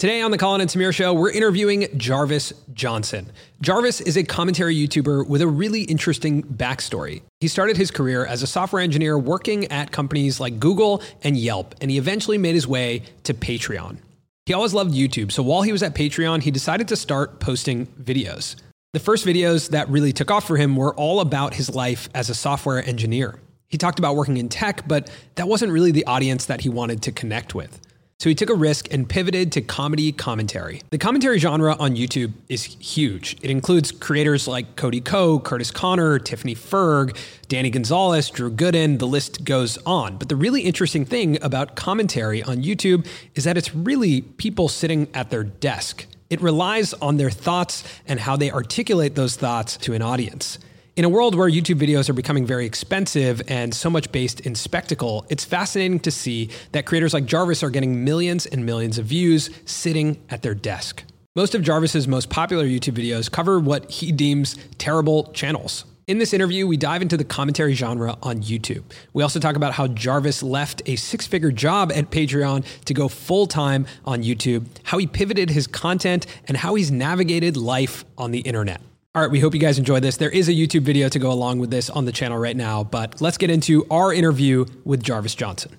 Today on the Colin and Samir Show, we're interviewing Jarvis Johnson. Jarvis is a commentary YouTuber with a really interesting backstory. He started his career as a software engineer working at companies like Google and Yelp, and he eventually made his way to Patreon. He always loved YouTube, so while he was at Patreon, he decided to start posting videos. The first videos that really took off for him were all about his life as a software engineer. He talked about working in tech, but that wasn't really the audience that he wanted to connect with. So he took a risk and pivoted to comedy commentary. The commentary genre on YouTube is huge. It includes creators like Cody Ko, Curtis Conner, Tiffany Ferg, Danny Gonzalez, Drew Gooden, the list goes on. But the really interesting thing about commentary on YouTube is that it's really people sitting at their desk. It relies on their thoughts and how they articulate those thoughts to an audience. In a world where YouTube videos are becoming very expensive and so much based in spectacle, it's fascinating to see that creators like Jarvis are getting millions and millions of views sitting at their desk. Most of Jarvis's most popular YouTube videos cover what he deems terrible channels. In this interview, we dive into the commentary genre on YouTube. We also talk about how Jarvis left a six figure job at Patreon to go full time on YouTube, how he pivoted his content, and how he's navigated life on the internet. All right, we hope you guys enjoyed this. There is a YouTube video to go along with this on the channel right now, but let's get into our interview with Jarvis Johnson.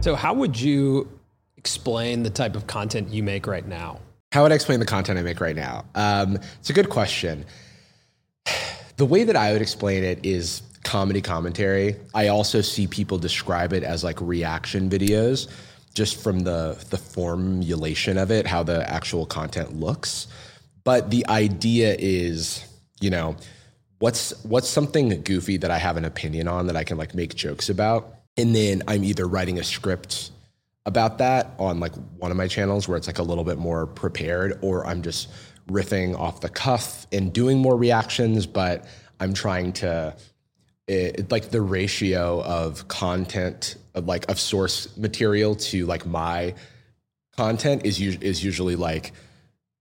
So, how would you explain the type of content you make right now? How would I explain the content I make right now? Um, it's a good question. The way that I would explain it is comedy commentary. I also see people describe it as like reaction videos just from the the formulation of it, how the actual content looks. But the idea is, you know, what's what's something goofy that I have an opinion on that I can like make jokes about, and then I'm either writing a script about that on like one of my channels where it's like a little bit more prepared, or I'm just riffing off the cuff and doing more reactions, but I'm trying to it, like the ratio of content of like of source material to like my content is is usually like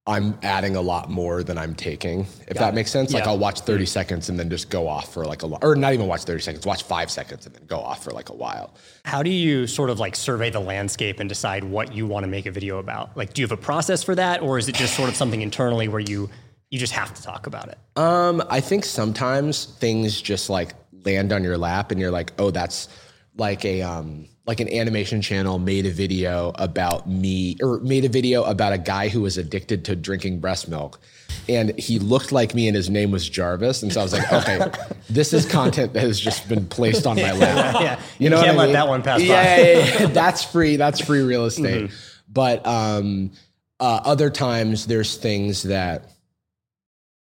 I'm adding a lot more than I'm taking, if Got that it. makes sense. Yeah. Like I'll watch 30 seconds and then just go off for like a lot, or not even watch 30 seconds, watch five seconds and then go off for like a while. How do you sort of like survey the landscape and decide what you want to make a video about? Like, do you have a process for that, or is it just sort of something internally where you you just have to talk about it? Um, I think sometimes things just like land on your lap and you're like, oh, that's like a um like an animation channel made a video about me or made a video about a guy who was addicted to drinking breast milk. And he looked like me and his name was Jarvis. And so I was like okay this is content that has just been placed on my lap. Yeah, you, know can't let mean? that one pass yeah, by. yeah, yeah, that's free that's free real estate. Mm-hmm. but um uh, other times there's things that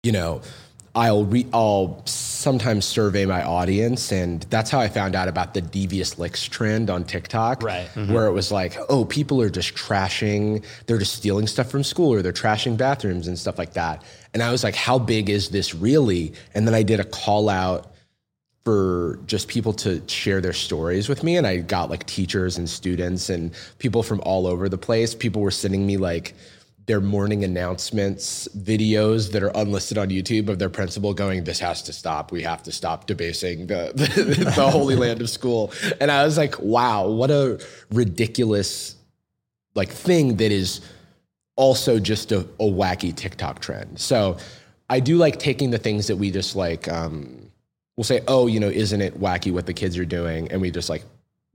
you know I'll re- I'll sometimes survey my audience, and that's how I found out about the devious licks trend on TikTok. Right, mm-hmm. where it was like, oh, people are just trashing, they're just stealing stuff from school, or they're trashing bathrooms and stuff like that. And I was like, how big is this really? And then I did a call out for just people to share their stories with me, and I got like teachers and students and people from all over the place. People were sending me like their morning announcements videos that are unlisted on YouTube of their principal going, "This has to stop. We have to stop debasing the the, the holy land of school." And I was like, "Wow, what a ridiculous like thing that is also just a, a wacky TikTok trend." So I do like taking the things that we just like. Um, we'll say, "Oh, you know, isn't it wacky what the kids are doing?" And we just like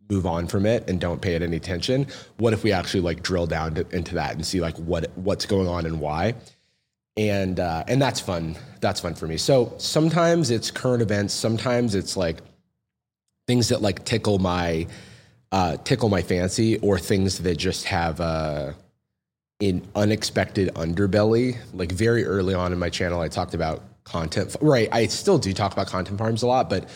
move on from it and don't pay it any attention what if we actually like drill down to, into that and see like what what's going on and why? And uh, and that's fun that's fun for me. So sometimes it's current events sometimes it's like things that like tickle my uh, tickle my fancy or things that just have uh, an unexpected underbelly. Like very early on in my channel i talked about content right i still do talk about content farms a lot but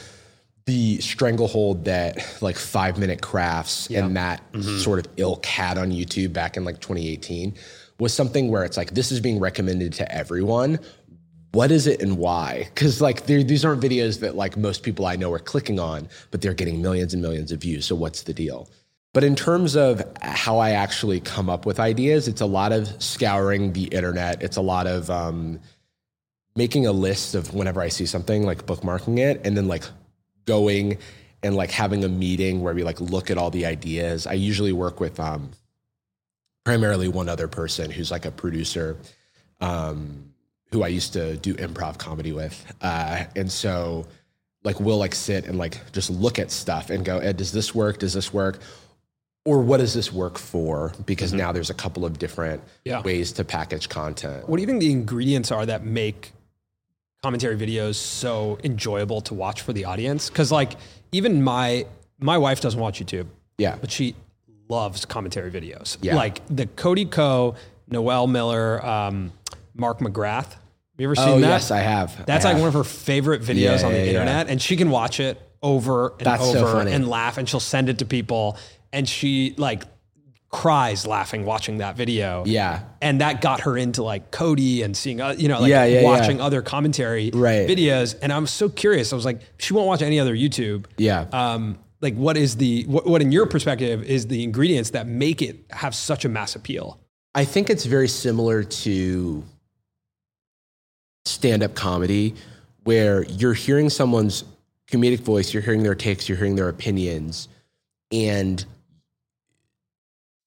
the stranglehold that like five minute crafts yeah. and that mm-hmm. sort of ilk had on YouTube back in like 2018 was something where it's like this is being recommended to everyone. What is it and why? Because like these aren't videos that like most people I know are clicking on, but they're getting millions and millions of views. So what's the deal? But in terms of how I actually come up with ideas, it's a lot of scouring the internet. It's a lot of um, making a list of whenever I see something, like bookmarking it, and then like going and like having a meeting where we like look at all the ideas. I usually work with um, primarily one other person who's like a producer um, who I used to do improv comedy with. Uh, and so like we'll like sit and like just look at stuff and go, Ed, does this work? Does this work? Or what does this work for? Because now there's a couple of different Yeah. ways to package content. What do you think the ingredients are that make commentary videos so enjoyable to watch for the audience? Because like even my my wife doesn't watch YouTube, Yeah. but she loves commentary videos. Yeah. Like the Cody Ko, Noel Miller, um, Mark McGrath. Have you ever seen Oh, that? yes, I have. That's I like have. one of her favorite videos Yeah, on the yeah, yeah. internet, and she can watch it over and That's over funny. and laugh, and she'll send it to people, and she like cries laughing watching that video. Yeah. and that got her into like Cody and seeing, uh, you know, like Yeah, yeah, watching yeah. other commentary Right. videos, and I was so curious. I was like, she won't watch any other YouTube. Yeah. Um, like, what is the what, what in your perspective is the ingredients that make it have such a mass appeal? I think it's very similar to stand up comedy, where you're hearing someone's comedic voice, you're hearing their takes, you're hearing their opinions, and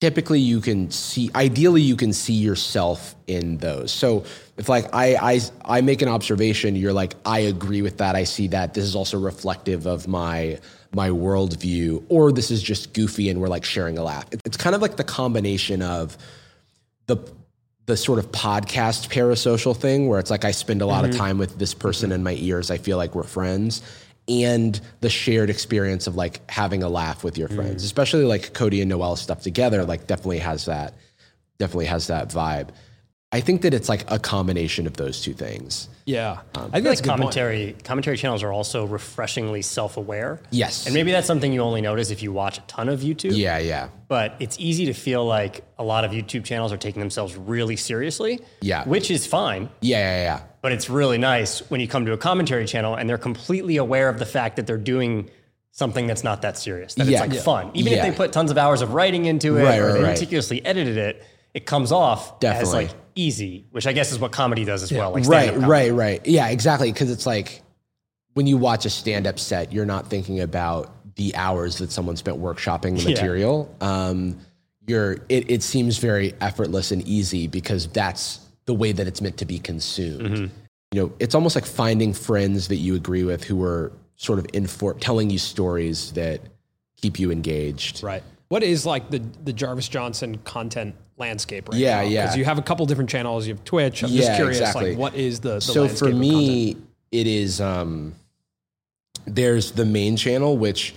typically you can see ideally you can see yourself in those so if like I, I i make an observation you're like i agree with that i see that this is also reflective of my my worldview or this is just goofy and we're like sharing a laugh it's kind of like the combination of the the sort of podcast parasocial thing where it's like I spend a lot of mm-hmm. time with this person in my ears. I feel like we're friends. And the shared experience of like having a laugh with your mm. friends, especially like Cody and Noel stuff together, like definitely has that, definitely has that vibe. I think that it's like a combination of those two things. Yeah, um, I think I feel that's like a good point. commentary commentary channels are also refreshingly self-aware. Yes. And maybe that's something you only notice if you watch a ton of YouTube. Yeah, yeah. But it's easy to feel like a lot of YouTube channels are taking themselves really seriously. Yeah. Which is fine. Yeah, yeah, yeah. But it's really nice when you come to a commentary channel and they're completely aware of the fact that they're doing something that's not that serious. That Yeah. it's like Yeah. fun. Even Yeah. if they put tons of hours of writing into it Right, or right, they right. meticulously edited it, it comes off as Definitely. like easy, which I guess is what comedy does as well. Like right, comedy. right, right. Yeah, exactly. Because it's like when you watch a stand-up set, you're not thinking about the hours that someone spent workshopping the Yeah. material. Um, you're it, it seems very effortless and easy because that's the way that it's meant to be consumed. Mm-hmm. You know, it's almost like finding friends that you agree with who are sort of infor- telling you stories that keep you engaged. Right. What is like the the Jarvis Johnson content landscape right Yeah, now? yeah. Because you have a couple different channels. You have Twitch. I'm Yeah, just curious, exactly. like, what is the, the so for me it is um there's the main channel which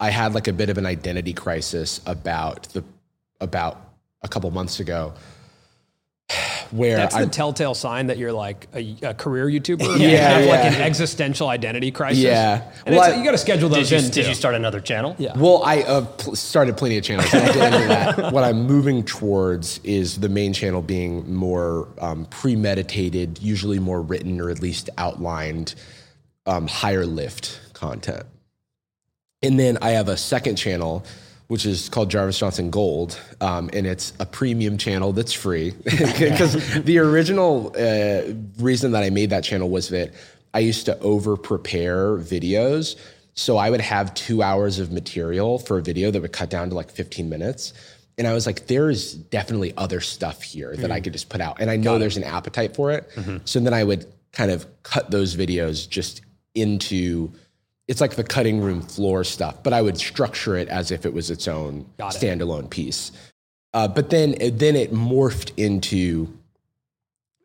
i had like a bit of an identity crisis about the about a couple months ago where That's I, the telltale sign that you're like a, a career YouTuber. Yeah, you have like yeah. an existential identity crisis. Yeah. and Well, it's, I- you got to schedule those Did you, in. did too. you start another channel? Yeah. well i uh, pl- started plenty of channels and I get that what i'm moving towards is the main channel being more um, premeditated usually more written or at least outlined um, higher lift content And then I have a second channel, which is called Jarvis Johnson Gold, um, and it's a premium channel that's free. Because the original uh, reason that I made that channel was that I used to over prepare videos. So I would have two hours of material for a video that would cut down to like 15 minutes. And I was like, there's definitely other stuff here that I could just put out. And I know there's an appetite for it. So then I would kind of cut those videos just into it's like the cutting room floor stuff, but I would structure it as if it was its own it. standalone piece. Uh, but then, then it morphed into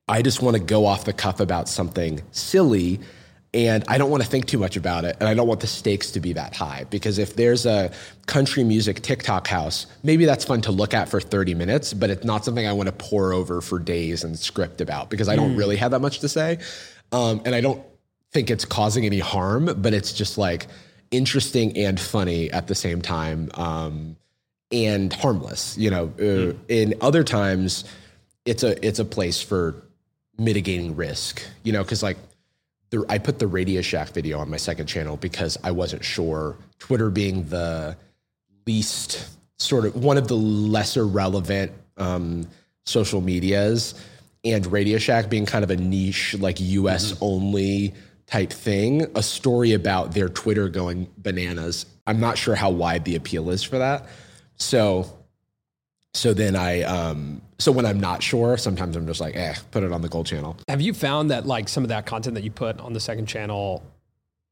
I just want to go off the cuff about something silly and I don't want to think too much about it. And I don't want the stakes to be that high because if there's a country music TikTok house, maybe that's fun to look at for 30 minutes, but it's not something I want to pour over for days and script about because I don't Mm. really have that much to say. Um, and I don't think it's causing any harm, but it's just like interesting and funny at the same time. Um, and harmless, you know, uh, in other times it's a, it's a place for mitigating risk, you know, cause like the, I put the Radio Shack video on my second channel because I wasn't sure Twitter being the least sort of one of the lesser relevant um, social medias and Radio Shack being kind of a niche, like US only type thing, a story about their Twitter going bananas. I'm not sure how wide the appeal is for that. So so then I um so when I'm not sure, sometimes I'm just like, eh, put it on the gold channel. Have you found that like some of that content that you put on the second channel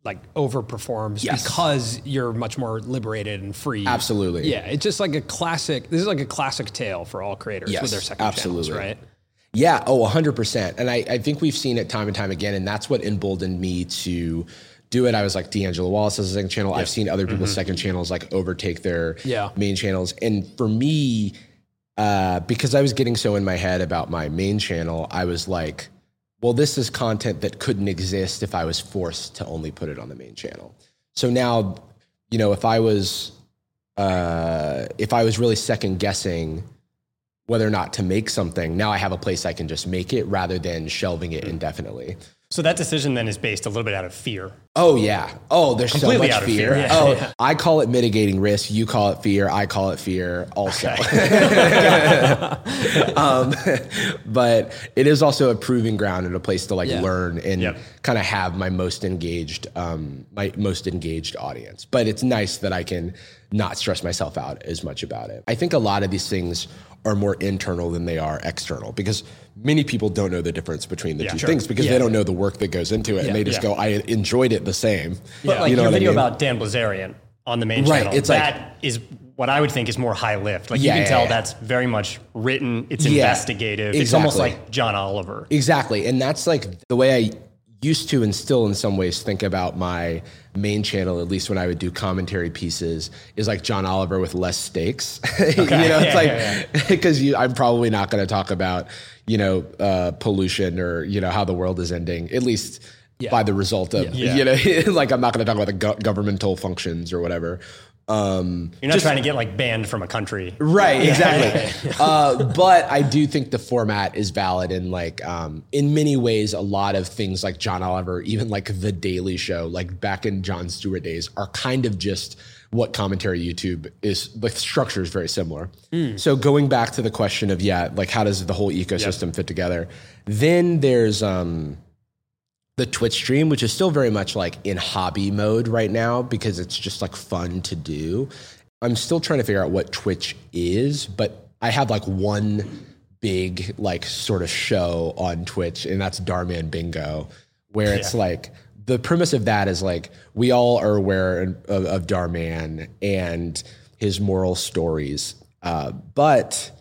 like overperforms Yes. because you're much more liberated and free? Absolutely. Yeah, it's just like a classic. This is like a classic tale for all creators Yes, with their second absolutely. channels, right? Yeah, oh, 100%. And I, I think we've seen it time and time again. And that's what emboldened me to do it. I was like, D'Angelo Wallace has a second channel. I've seen other people's second channels like overtake their Yeah. main channels. And for me, uh, because I was getting so in my head about my main channel, I was like, well, this is content that couldn't exist if I was forced to only put it on the main channel. So now, you know, if I was, uh, if I was really second guessing whether or not to make something, now I have a place I can just make it rather than shelving it indefinitely. So that decision then is based a little bit out of fear. Oh yeah. Oh, there's Completely so out much of fear. fear. Yeah, oh, I call it mitigating risk. You call it fear. I call it fear. Also, um, but it is also a proving ground and a place to like Yeah. learn and Yep. kind of have my most engaged, um, my most engaged audience. But it's nice that I can not stress myself out as much about it. I think a lot of these things are more internal than they are external because many people don't know the difference between the two sure. things because Yeah. they don't know the work that goes into it and they just Yeah. go, I enjoyed it the same. But like You know your what I video mean? about Dan Bilzerian on the main Right, channel, it's like- that is what I would think is more high lift. Like Yeah, you can tell yeah. that's very much written. It's Yeah, investigative. It's almost like John Oliver. Exactly. And that's like the way I used to and still in some ways think about my main channel, at least when I would do commentary pieces, is like John Oliver with less stakes. you know, it's yeah, like because you I'm probably not going to talk about, you know, uh, pollution or, you know, how the world is ending, at least by the result of, Yeah. you know, like I'm not going to talk about the go- governmental functions or whatever. Um, You're not trying to get like banned from a country. Right, exactly. uh, but I do think the format is valid, and like um, in many ways, a lot of things like John Oliver, even like The Daily Show, like back in Jon Stewart days, are kind of just what commentary YouTube is. The structure is very similar. So going back to the question of yeah, like how does the whole ecosystem fit together? Then there's um, the Twitch stream, which is still very much like in hobby mode right now because it's just like fun to do. I'm still trying to figure out what Twitch is, but I have like one big like sort of show on Twitch, and that's Dhar Mann Bingo, where it's like the premise of that is like we all are aware of, of Dhar Mann and his moral stories, uh, but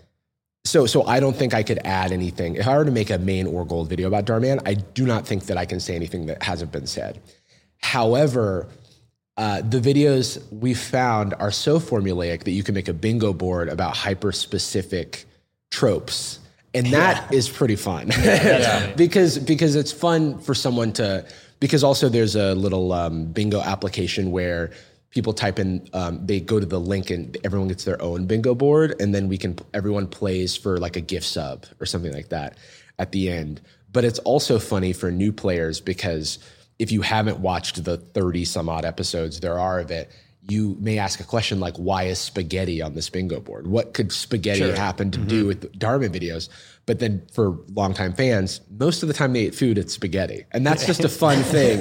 so so I don't think I could add anything. If I were to make a main or gold video about Dhar Mann, I do not think that I can say anything that hasn't been said. However, uh, the videos we found are so formulaic that you can make a bingo board about hyper specific tropes. And that is pretty fun because because it's fun for someone to because also there's a little um, bingo application where people type in um, they go to the link and everyone gets their own bingo board and then we can everyone plays for like a gift sub or something like that at the end. But it's also funny for new players because if you haven't watched the 30 some odd episodes there are of it you may ask a question like why is spaghetti on this bingo board? What could spaghetti happen to do with Dhar Mann videos? But then for longtime fans most of the time they eat food it's spaghetti. And that's just a fun thing.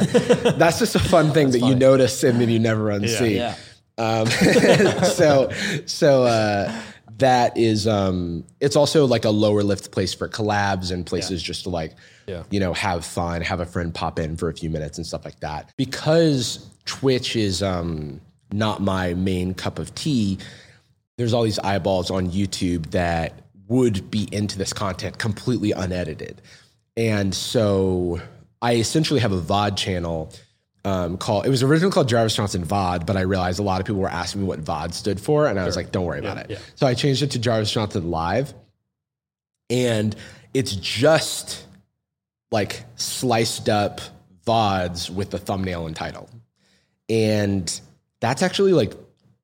That's just a fun thing that you notice and then you never unsee. Yeah. um, so so uh, that is um, it's also like a lower lift place for collabs and places just to like Yeah. you know have fun, have a friend pop in for a few minutes and stuff like that. Because Twitch is um, not my main cup of tea. There's all these eyeballs on YouTube that would be into this content completely unedited, and so I essentially have a VOD channel um, called. It was originally called Jarvis Johnson VOD, but I realized a lot of people were asking me what VOD stood for, and I was like, "Don't worry about it." So I changed it to Jarvis Johnson Live, and it's just like sliced up VODs with the thumbnail and title, and that's actually like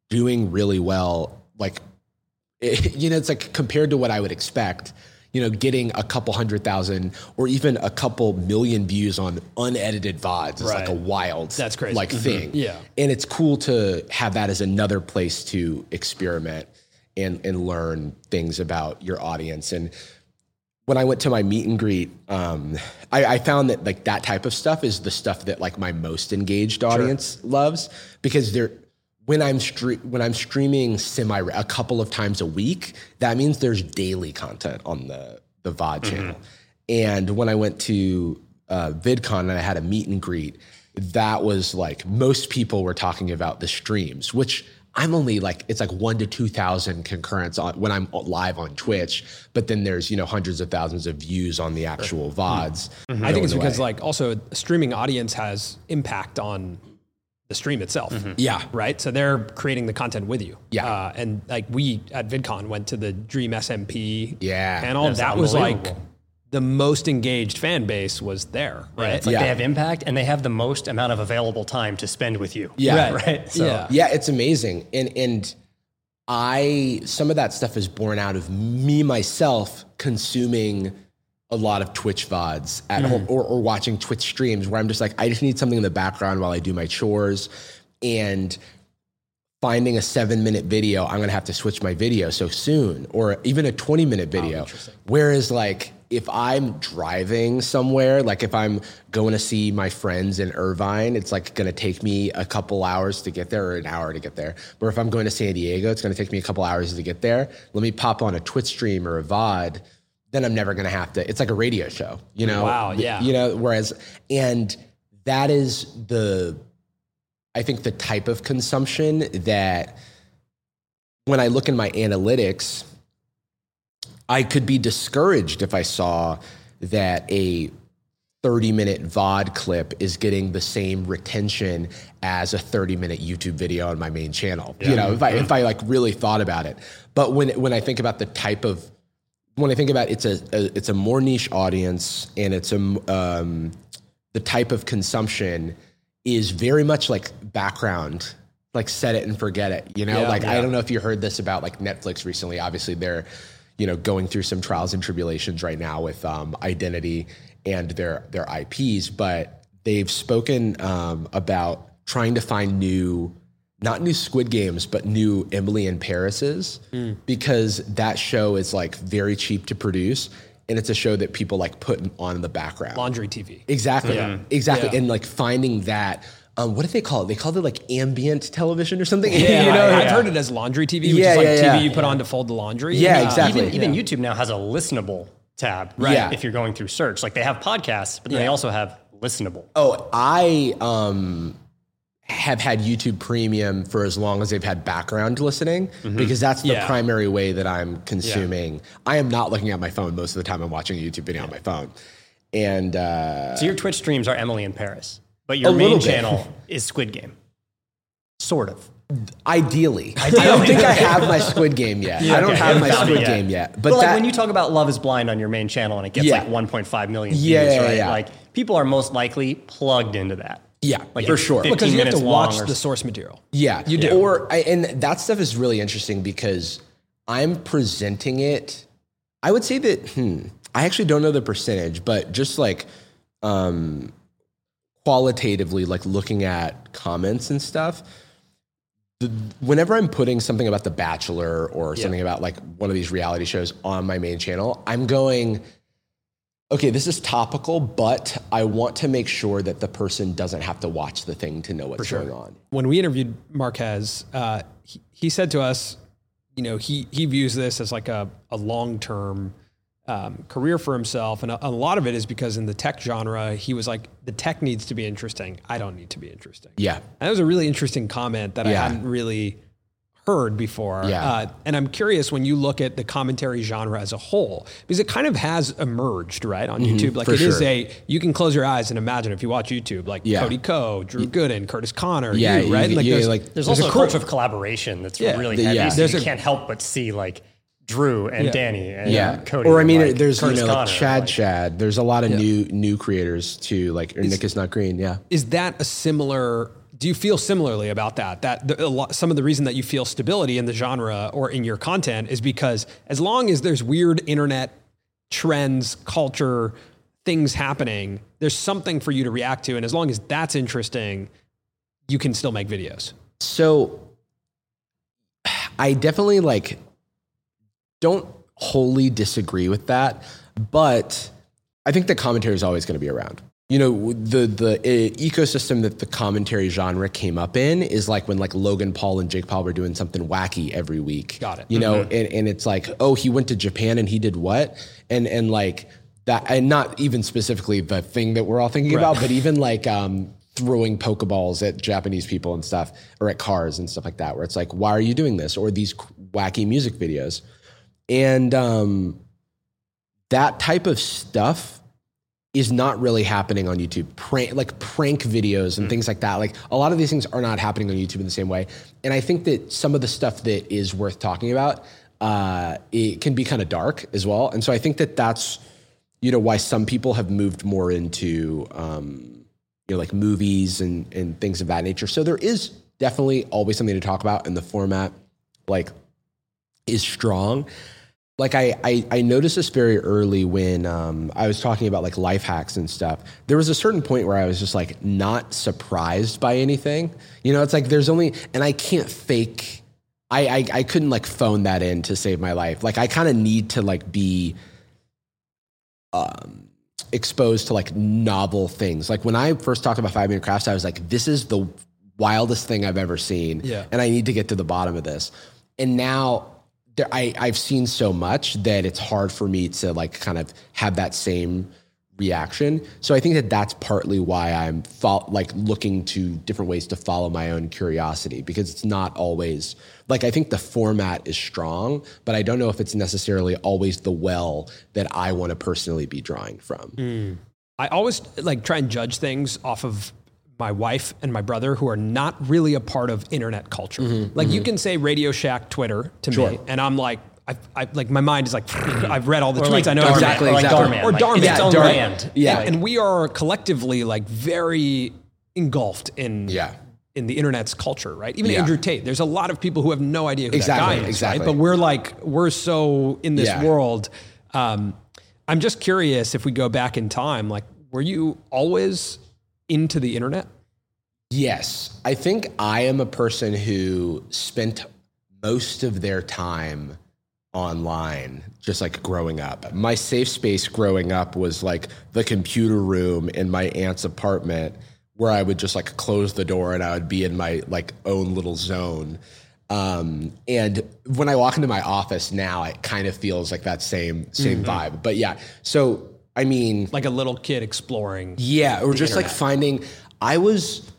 doing really well. Like, it, you know, it's like compared to what I would expect. You know, getting a couple hundred thousand or even a couple million views on unedited VODs is like a wild, That's crazy. like Mhm. thing. Yeah. and it's cool to have that as another place to experiment and and learn things about your audience and when I went to my meet and greet, um, I, I found that like that type of stuff is the stuff that like my most engaged audience loves because they're when I'm stre- when I'm streaming semi a couple of times a week, that means there's daily content on the the VOD channel. And when I went to uh, VidCon and I had a meet and greet, that was like most people were talking about the streams, which I'm only like it's like one to two thousand concurrents on when I'm live on Twitch, but then there's you know hundreds of thousands of views on the actual VODs. Mm-hmm. Mm-hmm. I think it's because away. like also a streaming audience has impact on the stream itself. Mm-hmm. Yeah. Right. So they're creating the content with you. Yeah. Uh, and like we at VidCon went to the Dream SMP Yeah. panel. That's that was like unbelievable. The most engaged fan base was there. Right. It's like Yeah. they have impact and they have the most amount of available time to spend with you. Yeah. Right. Right. So yeah. Yeah, it's amazing. And and I some of that stuff is born out of me myself consuming a lot of Twitch VODs at mm-hmm. home or, or watching Twitch streams where I'm just like, I just need something in the background while I do my chores. And finding a seven minute video, I'm gonna have to switch my video so soon, or even a 20 minute video. Whereas, like, if I'm driving somewhere, like if I'm going to see my friends in Irvine, it's like gonna take me a couple hours to get there or an hour to get there. But if I'm going to San Diego, it's gonna take me a couple hours to get there. Let me pop on a Twitch stream or a VOD, then I'm never gonna have to. It's like a radio show, you know? Wow, yeah. You know, whereas, and that is the I think the type of consumption that when I look in my analytics, I could be discouraged if I saw that a 30 minute VOD clip is getting the same retention as a 30 minute YouTube video on my main channel. You know, if I if I like really thought about it. But when when I think about the type of when I think about it's a, a it's a more niche audience and it's a um, the type of consumption is very much like background like set it and forget it you know? Yeah, like i don't know if you heard this about like netflix recently. Obviously they're you know going through some trials and tribulations right now with um, identity and their their ips but they've spoken um, about trying to find new not new squid games but new emily in paris's Hmm. because that show is like very cheap to produce and it's a show that people like put on in the background Laundry TV. Exactly. Exactly. Yeah. And like finding that, um, what do they call it? They called it like ambient television or something. Yeah, you know? I, have heard it as laundry TV, which Yeah, is like yeah, TV you put on to fold the laundry. Yeah, Uh, exactly. even, even YouTube now has a listenable tab. Right. Yeah. If you're going through search, like they have podcasts, but then they also have listenable. Oh, I um, have had YouTube Premium for as long as they've had background listening because that's the Yeah. primary way that I'm consuming. I am not looking at my phone most of the time. I'm watching a YouTube video on my phone. And uh, So your Twitch streams are Emily in Paris, but your A main bit. channel is Squid Game. Sort of. ideally, I don't think I have my Squid Game yet. I don't okay. have my Haven't found it Squid yet. Game yet. But But, like when you talk about Love is Blind on your main channel and it gets Yeah. like 1.5 million views, Yeah, yeah, right? yeah. Like people are most likely plugged into that. yeah, Like for sure. because you have to watch or the source material. Yeah, You do. Or I, and that stuff is really interesting because I'm presenting it. I would say that hmm, I actually don't know the percentage, but just like um, qualitatively, like looking at comments and stuff. The, whenever I'm putting something about The Bachelor or something about like one of these reality shows on my main channel, I'm going, okay, this is topical, but I want to make sure that the person doesn't have to watch the thing to know what's going on. when we interviewed Marques, uh, he, he said to us, you know, he he views this as like a, a long term um, career for himself, and a, a lot of it is because in the tech genre, he was like, the tech needs to be interesting. I don't need to be interesting. Yeah. And that was a really interesting comment that I hadn't really heard before. Yeah. Uh, and I'm curious when you look at the commentary genre as a whole, because it kind of has emerged, right, on YouTube. Like Mm-hmm. for it is sure. a, you can close your eyes and imagine if you watch YouTube, like Yeah. Cody Ko, Drew Gooden, Curtis Conner, Yeah, you, right? you- like yeah, there's, like- There's, there's also a a, crew. culture of collaboration that's Yeah. really The- heavy. yeah. So There's you a- can't help but see like Drew and Yeah. Danny and yeah. Cody. or i mean like, there's Curtis you know like Conner, chad like- chad. There's a lot of new new creators too like or nick is not green yeah. is that a similar do you feel similarly about that? That the, a lot, some of the reason that you feel stability in the genre or in your content is because as long as there's weird internet trends culture things happening there's something for you to react to. And as long as that's interesting you can still make videos. So i definitely like don't wholly disagree with that but I think the commentary is always going to be around. You know, the the uh, ecosystem that the commentary genre came up in is like when like Logan Paul and Jake Paul were doing something wacky every week. Got it. You know, and, and it's like, oh, he went to Japan and he did what? And and like that, and not even specifically the thing that we're all thinking about, but even like um, throwing Pokeballs at Japanese people and stuff, or at cars and stuff like that, where it's like, why are you doing this? Or these wacky music videos, and um, that type of stuff is not really happening on YouTube. Prank, like prank videos and things like that. Like a lot of these things are not happening on YouTube in the same way. And I think that some of the stuff that is worth talking about, uh, it can be kind of dark as well. And so I think that that's, you know, why some people have moved more into, um, you know, like movies and and things of that nature. So there is definitely always something to talk about, and the format, like, is strong like I, I, I noticed this very early when um, I was talking about like life hacks and stuff. There was a certain point where I was just like not surprised by anything. You know, it's like there's only and I can't fake. I I, I couldn't like phone that in to save my life. Like I kind of need to like be um, exposed to like novel things. Like when I first talked about five minute crafts, I was like, this is the wildest thing I've ever seen. Yeah. And I need to get to the bottom of this. And now there, I, I've seen so much that it's hard for me to like kind of have that same reaction. So I think that that's partly why I'm fo- like looking to different ways to follow my own curiosity because it's not always like I think the format is strong, but I don't know if it's necessarily always the well that I want to personally be drawing from. Hmm. I always like try and judge things off of my wife and my brother who are not really a part of internet culture. like you can say Radio Shack Twitter to me, Mm-hmm, and I'm like, I, I like my mind is like, I've read all the Or tweets. like I know Dhar Mann, exactly or like exactly. Dhar Mann, Or like, Dhar Mann. It's Yeah, Dhar Mann. brand. Yeah. Like, and we are collectively like very engulfed in Yeah. in the internet's culture, right? Even Yeah. Andrew Tate. There's a lot of people who have no idea who Exactly, that guy is, exactly. right? But we're like we're so in this Yeah. world. Um, I'm just curious if we go back in time, like were you always into the internet? Yes. I think I am a person who spent most of their time online, just like growing up. My safe space growing up was like the computer room in my aunt's apartment where I would just like close the door and I would be in my like own little zone. Um, and when I walk into my office now, it kind of feels like that same same vibe. But yeah, so I mean, Like a little kid exploring. yeah, or just like finding. I was,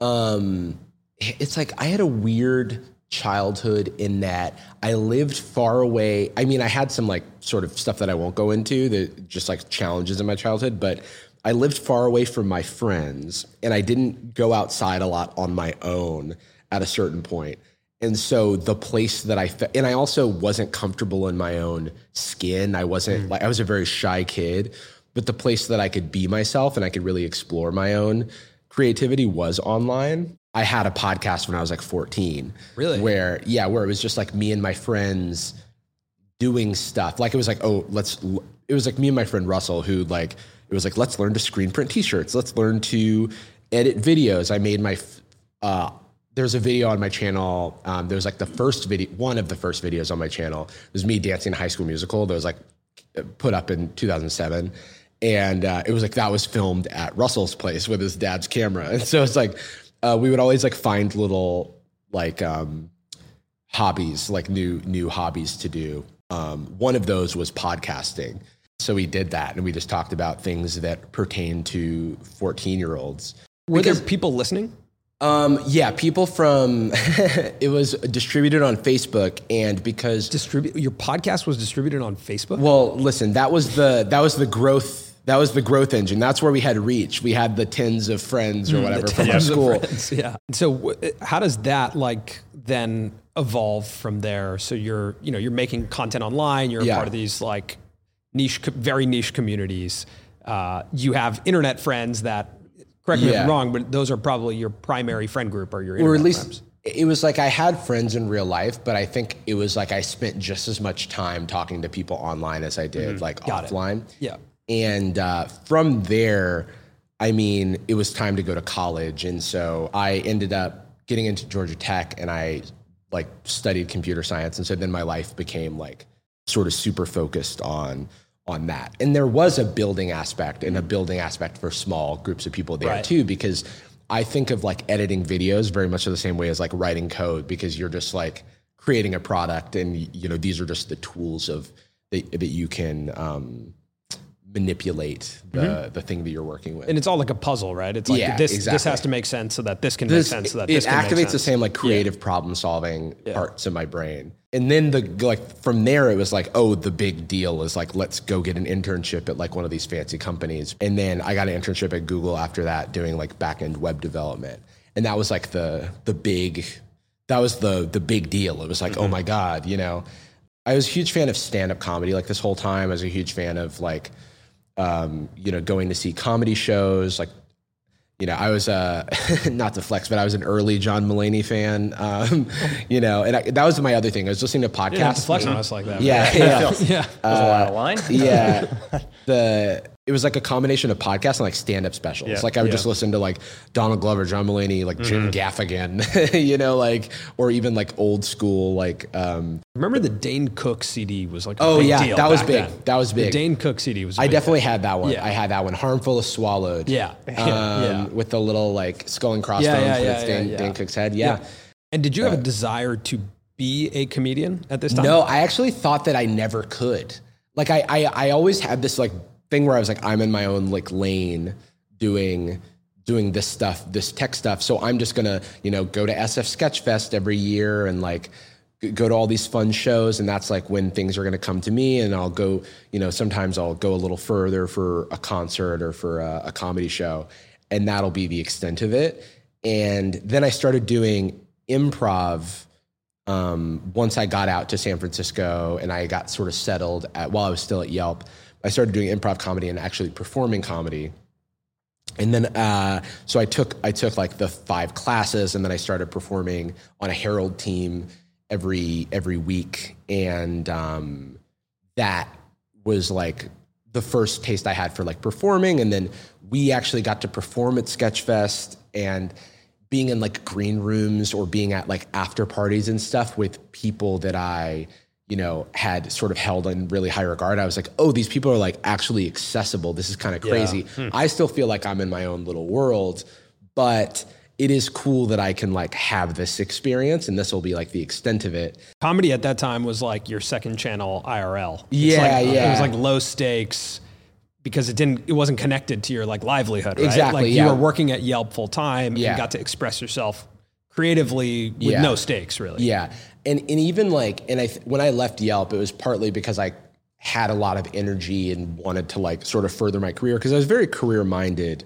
um, it's like I had a weird childhood in that I lived far away. I mean, I had some like sort of stuff that I won't go into that just like challenges in my childhood, but I lived far away from my friends and I didn't go outside a lot on my own at a certain point. And so the place that I fe- and I also wasn't comfortable in my own skin. I wasn't like I was a very shy kid, but the place that I could be myself and I could really explore my own creativity was online. I had a podcast when I was like 14. Really? Where yeah, where it was just like me and my friends doing stuff. Like it was like, oh, let's. It was like me and my friend Russell who like it was like let's learn to screen print T-shirts. Let's learn to edit videos. I made my. Uh, there's a video on my channel. Um, there was like the first video, one of the first videos on my channel. It was me dancing a High School Musical. That was like put up in 2007. And uh, it was like that was filmed at Russell's place with his dad's camera. And so it's like uh, we would always like find little like um, hobbies, like new new hobbies to do. Um, one of those was podcasting. So we did that, and we just talked about things that pertain to fourteen year olds. Were there people listening? Um, yeah, people from it was distributed on Facebook, and because Distribute your podcast was distributed on Facebook. well, listen, that was the that was the growth that was the growth engine. That's where we had reach. We had the tens of friends or whatever from our school. yeah. So w- how does that like then evolve from there? So you're you know you're making content online. You're a Yeah. part of these like niche, co- very niche communities. Uh, you have internet friends that. Correct me if I'm wrong, but those are probably your primary friend group or your or at least friends. it was like I had friends in real life, but I think it was like I spent just as much time talking to people online as I did like Mm-hmm. Got it. offline. Yeah. And uh, from there, I mean, it was time to go to college, and so I ended up getting into Georgia Tech, and I like studied computer science, and so then my life became like sort of super focused on on that. And there was a building aspect and a building aspect for small groups of people there Right. too, because I think of like editing videos very much the same way as like writing code, because you're just like creating a product, and you know these are just the tools of that, that you can um, manipulate the the thing that you're working with. And it's all like a puzzle, right? It's like Yeah, this this has to make sense so that this can This- make sense so that it this can activates the same like creative problem solving parts of my brain. And then the like from there it was like, oh, the big deal is like let's go get an internship at like one of these fancy companies. And then I got an internship at Google after that doing like back end web development. And that was like the the big that was the the big deal. It was like, oh my God, you know. I was a huge fan of stand-up comedy like this whole time. I was a huge fan of like um, you know, going to see comedy shows, like you know, I was uh, not to flex, but I was an early John Mulaney fan. Um, you know, and I, that was my other thing. I was listening to You didn't have to podcasts. flex on us like that. yeah, yeah, yeah. There's a lot of line. yeah. The it was like a combination of podcasts and like stand-up specials. Yeah. Like I would Yeah. just listen to like Donald Glover, John Mulaney, like Jim Gaffigan, you know, like or even like old school like um, Remember the Dane Cook CD was like a Oh, big yeah, deal that was big. then. That was The big. Dane Cook CD was. I I definitely had that one. Yeah. I had that one. Harmful as swallowed. Yeah. Um, Yeah. With the little like skull and crossbones Yeah, yeah, with yeah, its Dan, yeah, Dan. Cook's head. Yeah. And did you have a desire to be a comedian at this time? No, I actually thought that I never could. Like I, I, I always had this like thing where I was like, I'm in my own like lane doing doing this stuff, this tech stuff. So I'm just gonna, you know, go to SF Sketchfest every year and like go to all these fun shows and that's like when things are going to come to me and I'll go, you know, sometimes I'll go a little further for a concert or for a, a comedy show and that'll be the extent of it. And then I started doing improv um, once I got out to San Francisco and I got sort of settled at, while I was still at Yelp, I started doing improv comedy and actually performing comedy. And then, uh, so I took I took like the five classes, and then I started performing on a Harold team every every week, and um, that was like the first taste I had for like performing. And then we actually got to perform at Sketchfest and being in like green rooms or being at like after parties and stuff with people that I, you know, had sort of held in really high regard. I was like, oh, these people are like actually accessible. This is kind of crazy. Hmm. I still feel like I'm in my own little world, but it is cool that I can like have this experience and this will be like the extent of it. Comedy at that time was like your second channel IRL. It's Yeah, like, It was like low stakes because it didn't. It wasn't connected to your like livelihood. Right? Exactly, Like yeah. you were working at Yelp full time. Yeah. and got to express yourself creatively with Yeah. no stakes really. Yeah, and and even like, and I when I left Yelp, it was partly because I had a lot of energy and wanted to like sort of further my career because I was very career minded,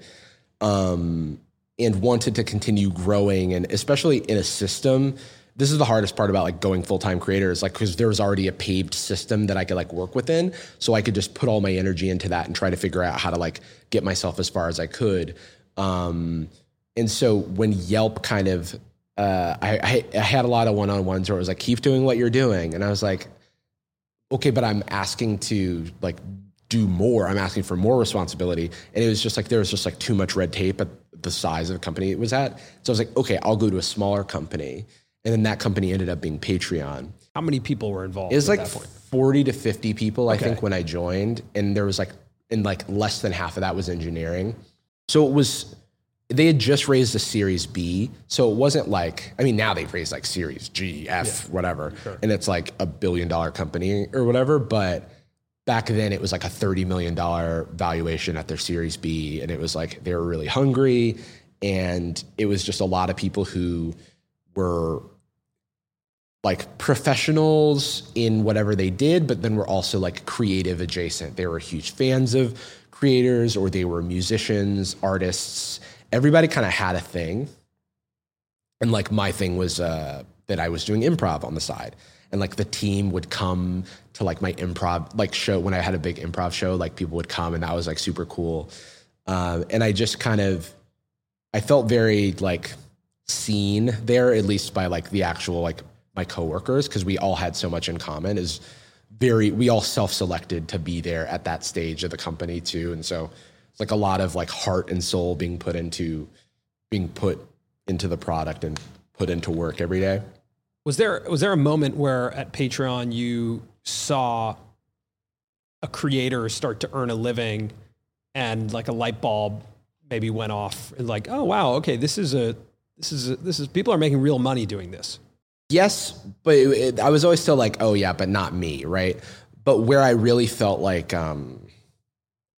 um, and wanted to continue growing, and especially in a system. This is the hardest part about like going full time creator is like because there was already a paved system that I could like work within, so I could just put all my energy into that and try to figure out how to like get myself as far as I could. Um, and so when Yelp kind of, uh, I, I, I had a lot of one on ones where it was like, keep doing what you're doing. And I was like, okay, but I'm asking to like do more. I'm asking for more responsibility. And it was just like, there was just like too much red tape at the size of the company it was at. So I was like, okay, I'll go to a smaller company. And then that company ended up being Patreon. How many people were involved? It was like that point? 40 to 50 people, I think, when I joined. And there was like, and like less than half of that was engineering. So it was, they had just raised a Series B. So it wasn't like, I mean, now they've raised like Series G, F, whatever. And it's like a billion dollar company or whatever. But back then it was like a $30 million valuation at their Series B. And it was like, they were really hungry. And it was just a lot of people who were like professionals in whatever they did, but then were also like creative adjacent. They were huge fans of creators or they were musicians, artists. Everybody kind of had a thing. And like my thing was uh, that I was doing improv on the side. And like the team would come to like my improv like show when I had a big improv show, like people would come and that was like super cool. Um, and I just kind of I felt very like seen there, at least by like the actual like my coworkers, because we all had so much in common. Is very we all self-selected to be there at that stage of the company too, and so like a lot of like heart and soul being put into being put into the product and put into work every day. Was there was there a moment where at Patreon you saw a creator start to earn a living and like a light bulb maybe went off and like, oh wow, okay, this is a this is a, this is people are making real money doing this. Yes, but it, it, I was always still like, oh yeah, but not me, right? But where I really felt like, um,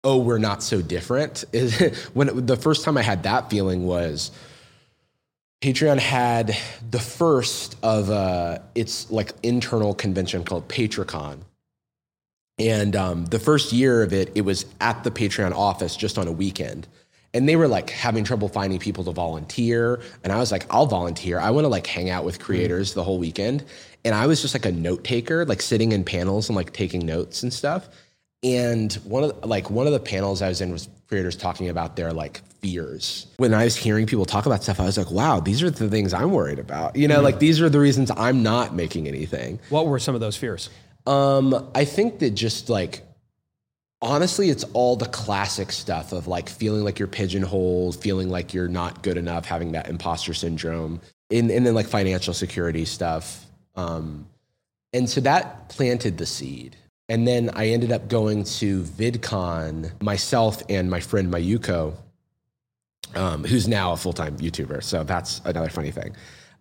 oh, we're not so different. When the first time I had that feeling was Patreon had the first of uh, its like internal convention called PatreCon. And um, the first year of it, it was at the Patreon office just on a weekend. And they were like having trouble finding people to volunteer. And i was like i'll volunteer. I want to like hang out with creators the whole weekend. And i was just like a note taker like sitting in panels and like taking notes and stuff and one of the, like one of the panels i was in was creators talking about their like fears when i was hearing people talk about stuff i was like wow these are the things i'm worried about you know like these are the reasons i'm not making anything What were some of those fears? um, I think that just like honestly, it's all the classic stuff of like feeling like you're pigeonholed, feeling like you're not good enough, having that imposter syndrome, and, and then like financial security stuff. Um, and so that planted the seed. And then I ended up going to VidCon myself and my friend Mayuko, um, who's now a full time YouTuber. So that's another funny thing.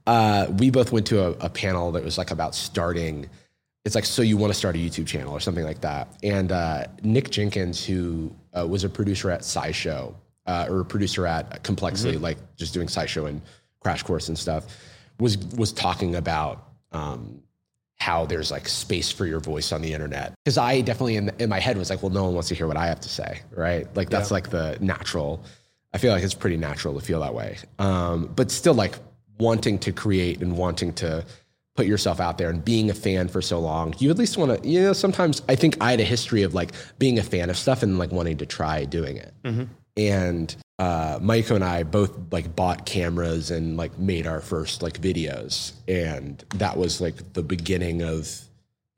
Uh, we both went to a, a panel that was like about starting it's like so you want to start a youtube channel or something like that and uh, nick jenkins who uh, was a producer at scishow uh, or a producer at complexly like just doing scishow and crash course and stuff was was talking about um, how there's like space for your voice on the internet. Because i definitely in, in my head was like well no one wants to hear what i have to say right? Like that's like the natural i feel like it's pretty natural to feel that way. Um, but still like wanting to create and wanting to put yourself out there and being a fan for so long, you at least want to, you know, sometimes I think I had a history of like being a fan of stuff and like wanting to try doing it. And uh, and I both like bought cameras and like made our first like videos. And that was like the beginning of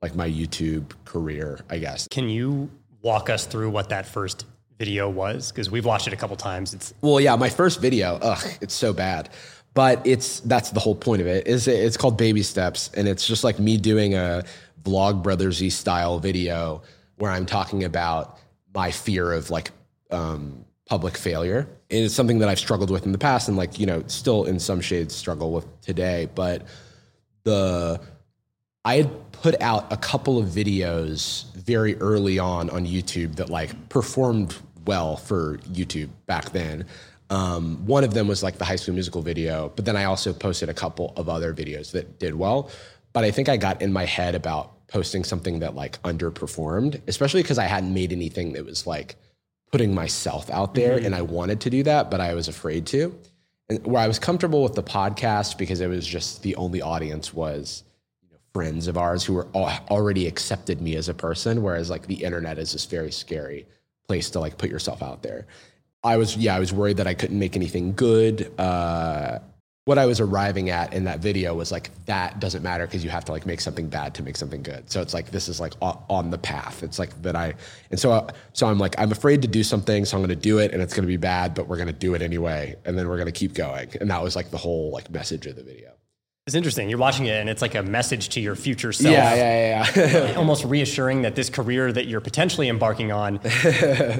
like my YouTube career, I guess. Can you walk us through what that first video was? Because we've watched it a couple times. It's Well, yeah, my first video, ugh, it's so bad. But it's that's the whole point of it. Is it's called Baby Steps, and it's just like me doing a vlog brothersy style video where I'm talking about my fear of like um, public failure. And it's something that I've struggled with in the past, and like you know, still in some shades struggle with today. But the I had put out a couple of videos very early on on YouTube that like performed well for YouTube back then. Um, one of them was like the High School Musical video, but then I also posted a couple of other videos that did well. But I think I got in my head about posting something that like underperformed, especially because I hadn't made anything that was like putting myself out there, and I wanted to do that, but I was afraid to. And where I was comfortable with the podcast because it was just the only audience was you know, friends of ours who were al- already accepted me as a person, whereas like the internet is this very scary place to like put yourself out there. I was yeah, I was worried that I couldn't make anything good. Uh, what I was arriving at in that video was like that doesn't matter because you have to like make something bad to make something good. So it's like this is like on the path. It's like that I and so uh, so I'm like I'm afraid to do something, so I'm going to do it, and it's going to be bad, but we're going to do it anyway, and then we're going to keep going. And that was like the whole like message of the video. it's interesting. You're watching it, and it's like a message to your future self. Yeah, yeah, yeah. yeah. almost reassuring that this career that you're potentially embarking on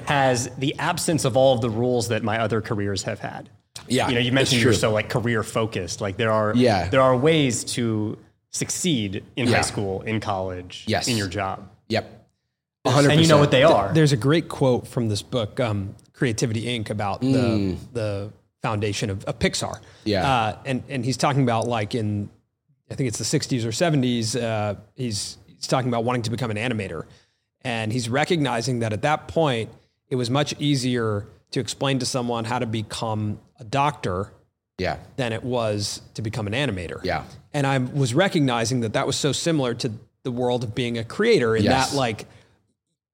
has the absence of all of the rules that my other careers have had. Yeah, You know, you mentioned you're so like career focused. Like there are Yeah. there are ways to succeed in Yeah. high school, in college, Yes. in your job. yep. 100%. And you know what they are. There's a great quote from this book, um, Creativity Inc., about the the foundation of, of Pixar. Yeah. uh, and and he's talking about like in, I think it's the '60s or '70s. Uh, he's he's talking about wanting to become an animator, and he's recognizing that at that point it was much easier to explain to someone how to become a doctor Yeah, than it was to become an animator. Yeah. And I was recognizing that that was so similar to the world of being a creator in Yes. that like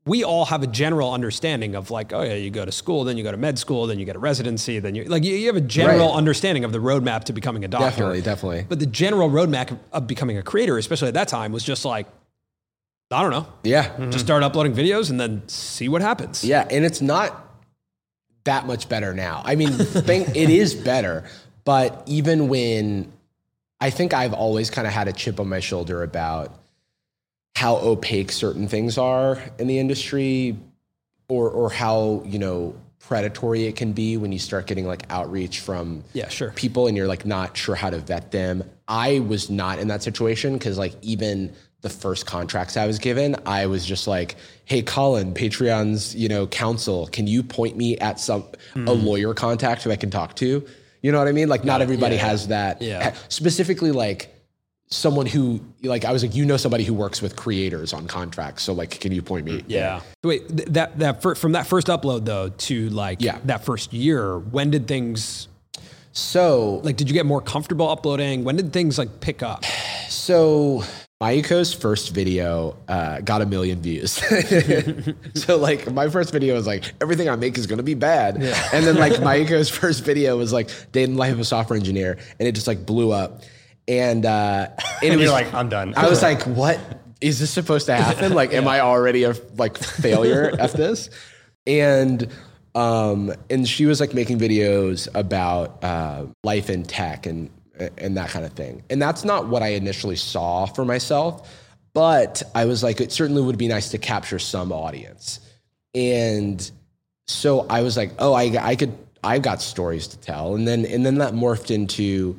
we all have a general understanding of like, oh yeah, you go to school, then you go to med school, then you get a residency, then you like you, you have a general Right. understanding of the roadmap to becoming a doctor. definitely, definitely. But the general roadmap of- of becoming a creator, especially at that time, was just like, I don't know, Yeah, just start uploading videos and then see what happens. Yeah, and it's not that much better now. I mean, think it is better, but even when I think I've always kind of had a chip on my shoulder about how opaque certain things are in the industry or or how you know predatory it can be when you start getting like outreach from Yeah, sure. people and you're like not sure how to vet them i was not in that situation because like even the first contracts i was given i was just like hey colin patreon's you know counsel can you point me at some a hmm. lawyer contact who i can talk to you know what i mean like not everybody has that Yeah. specifically like someone who like I was like you know somebody who works with creators on contracts so like can you point me Yeah. Wait, that that fir- from that first upload though to like Yeah. that first year, when did things so like did you get more comfortable uploading? When did things like pick up? so Mayuko's first video uh, got a million views. so like my first video was like everything I make is gonna be bad, and then like Mayuko's first video was like day in the life of a software engineer, and it just like blew up, and uh, and was you're like, I'm done. I was like, what is this supposed to happen? Like, am I already a like failure at this? And um, and she was like making videos about uh, life in tech and and that kind of thing. And that's not what I initially saw for myself, but I was like, it certainly would be nice to capture some audience. And so I was like, oh, I, I could, I've got stories to tell. And then, and then that morphed into,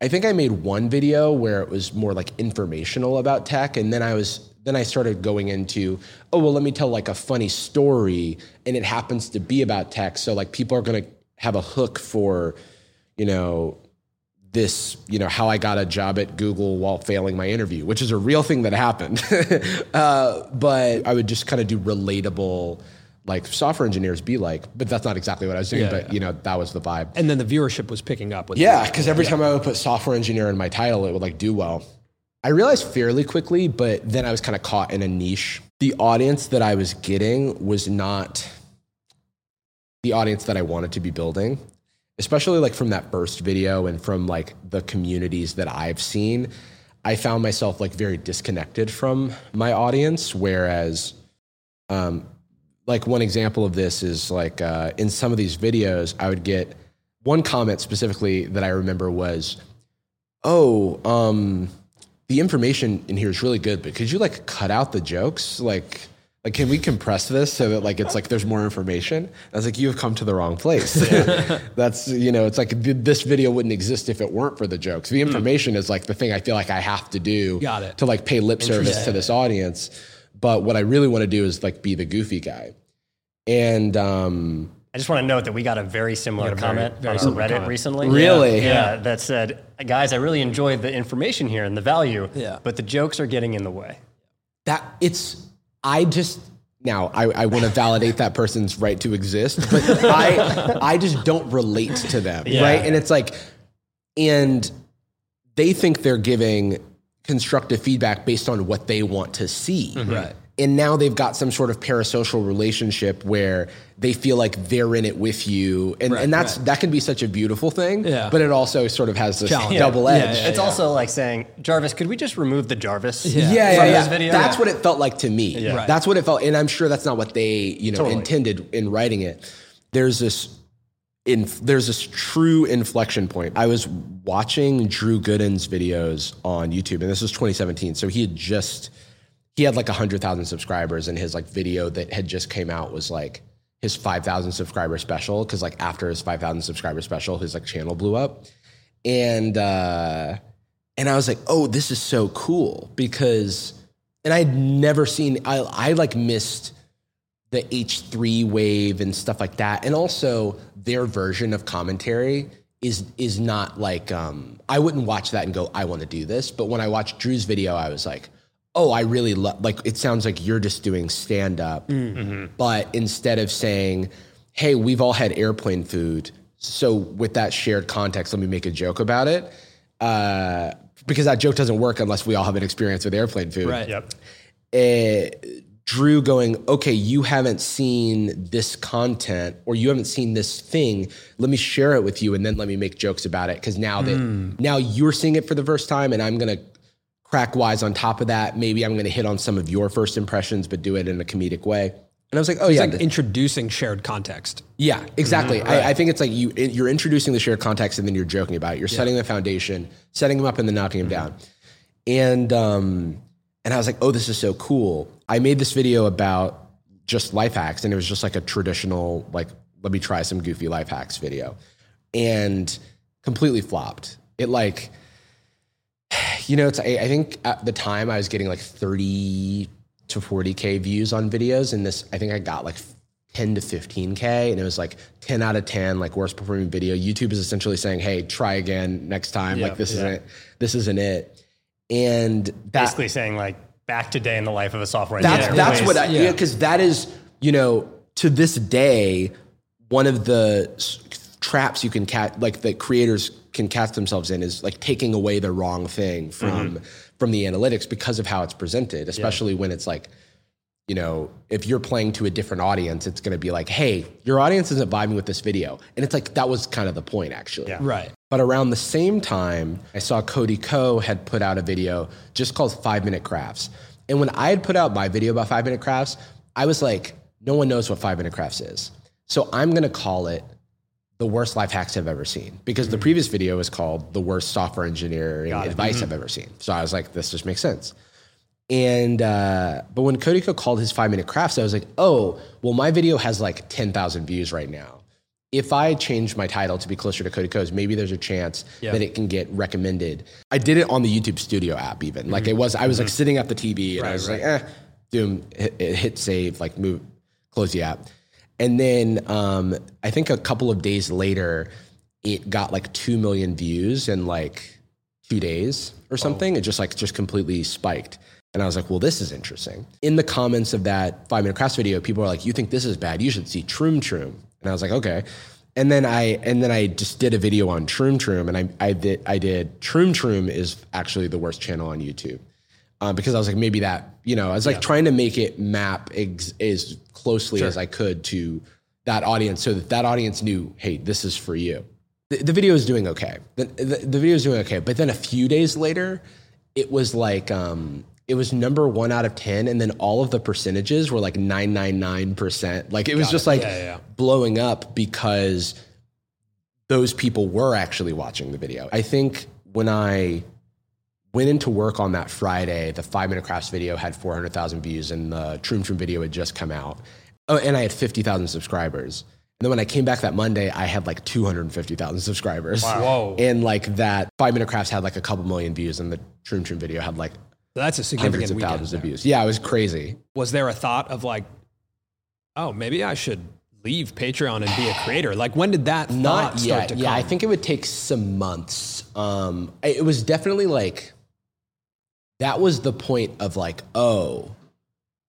I think I made one video where it was more like informational about tech. And then I was, then I started going into, oh, well, let me tell like a funny story. And it happens to be about tech. So like people are going to have a hook for, you know, this, you know, how I got a job at Google while failing my interview, which is a real thing that happened. uh, but I would just kind of do relatable, like software engineers be like, but that's not exactly what I was doing. Yeah, but yeah. you know, that was the vibe. And then the viewership was picking up with Yeah, because every time I would put software engineer in my title, it would like do well. I realized fairly quickly, but then I was kind of caught in a niche. The audience that I was getting was not the audience that I wanted to be building, especially like from that first video and from like the communities that I've seen. I found myself like very disconnected from my audience, whereas um, like one example of this is like uh, in some of these videos, I would get one comment specifically that I remember was, "Oh, um, the information in here is really good, but could you like cut out the jokes? Like, like can we compress this so that like it's like there's more information?" I was like, "You have come to the wrong place. That's you know, it's like this video wouldn't exist if it weren't for the jokes. The information is like the thing I feel like I have to do Got it. to like pay lip service to this audience." But what I really want to do is like be the goofy guy. And um, I just want to note that we got a very similar got a very- comment very on similar Reddit comment. recently. Really? Yeah, yeah, that said, guys, I really enjoyed the information here and the value, Yeah. but the jokes are getting in the way. that it's I just now I, I want to validate that person's right to exist, but I I just don't relate to them, Yeah. right? And it's like, and they think they're giving constructive feedback based on what they want to see, mm-hmm. Right. And now they've got some sort of parasocial relationship where they feel like they're in it with you, and, Right, and that's right. that can be such a beautiful thing, Yeah. but it also sort of has this Challenge. double Yeah, edge. yeah, it's also like saying, Jarvis, could we just remove the Jarvis? Yeah. yeah, from yeah, this video? That's what it felt like to me. Yeah. Right. That's what it felt, and I'm sure that's not what they, you know, Totally. intended in writing it. There's this, in there's this true inflection point. I was watching Drew Gooden's videos on YouTube, and this was 2017. So he had just, he had like hundred thousand subscribers, and his like video that had just came out was like his 5,000 subscriber special because like after his 5,000 subscriber special, his like channel blew up, and. uh and I was like, oh, this is so cool because, and I'd never seen, I, I like missed the H3 wave and stuff like that. And also their version of commentary is, is not like, um, I wouldn't watch that and go, I want to do this. But when I watched Drew's video, I was like, oh, I really love, like, it sounds like you're just doing stand up. But instead of saying, hey, we've all had airplane food. So with that shared context, let me make a joke about it. Uh, because that joke doesn't work unless we all have an experience with airplane food Right. Yep. uh, Drew going, okay, you haven't seen this content or you haven't seen this thing. Let me share it with you and then let me make jokes about it. Cause now that now you're seeing it for the first time and I'm gonna crack wise on top of that. Maybe I'm gonna hit on some of your first impressions, but do it in a comedic way. And I was like, oh It's yeah, like introducing shared context. yeah, exactly. I, I think it's like you you're introducing the shared context and then you're joking about it. You're setting the foundation, setting them up, and then knocking them down. And um, And I was like, oh, this is so cool. I made this video about just life hacks, and it was just like a traditional, like, let me try some goofy life hacks video. And completely flopped. It like, you know, it's I, I think at the time I was getting like 30 to 40k views on videos, and this I think I got like 10 to 15k, and it was like 10 out of 10, like worst performing video. YouTube is essentially saying, "Hey, try again next time. like this isn't this isn't it." And that, Basically saying like back to day in the life of a software that's engineer. that's what I Yeah. yeah because that is you know to this day one of the s- traps you can cat like that creators can cast themselves in is like taking away the wrong thing from mm-hmm. from the analytics because of how it's presented especially when it's like you know if you're playing to a different audience it's going to be like hey your audience isn't vibing with this video and it's like that was kind of the point actually Yeah. Right. but around the same time, I saw Cody Ko had put out a video just called Five Minute Crafts. And when I had put out my video about Five Minute Crafts, I was like, no one knows what Five Minute Crafts is. So I'm going to call it the worst life hacks I've ever seen because the previous video was called the worst software engineering advice I've ever seen. So I was like, this just makes sense. And uh, but when Cody Ko called his five minute crafts, I was like, oh, well, my video has like ten thousand views right now. If I change my title to be closer to Cody Ko's, maybe there's a chance that it can get recommended. I did it on the YouTube Studio app, even like it was. I was like sitting at the TV and I was like, eh, doom, hit, hit save, like move, close the app, and then um, I think a couple of days later, it got like two million views in like two days or something. It just like just completely spiked. And I was like, well, this is interesting. In the comments of that five minute crafts video, people are like, you think this is bad? You should see Troom Troom. And I was like, okay. And then I and then I just did a video on Troom Troom, and I I did I did Troom Troom is actually the worst channel on YouTube. Um, because I was like, maybe that, you know, I was like trying to make it map ex- as closely as I could to that audience so that that audience knew, hey, this is for you. The, the video is doing okay. The, the, the video is doing okay. But then a few days later, it was like, um, it was number one out of 10. And then all of the percentages were like 999%. Like it was just like Yeah, yeah, yeah. blowing up because those people were actually watching the video. I think when I went into work on that Friday, the five minute crafts video had 400,000 views and the Troom Troom video had just come out. Oh, and I had 50,000 subscribers. And then when I came back that Monday, I had like 250,000 subscribers. Whoa. And like that five minute crafts had like a couple million views and the Troom Troom video had like That's a hundreds significant of weekend. thousands of views. Yeah, it was crazy. Was there a thought of like, oh, maybe I should leave Patreon and be a creator? Like, when did that Not thought start yet. to Yeah, I think it would take some months. Um, it was definitely like that was the point of like, oh,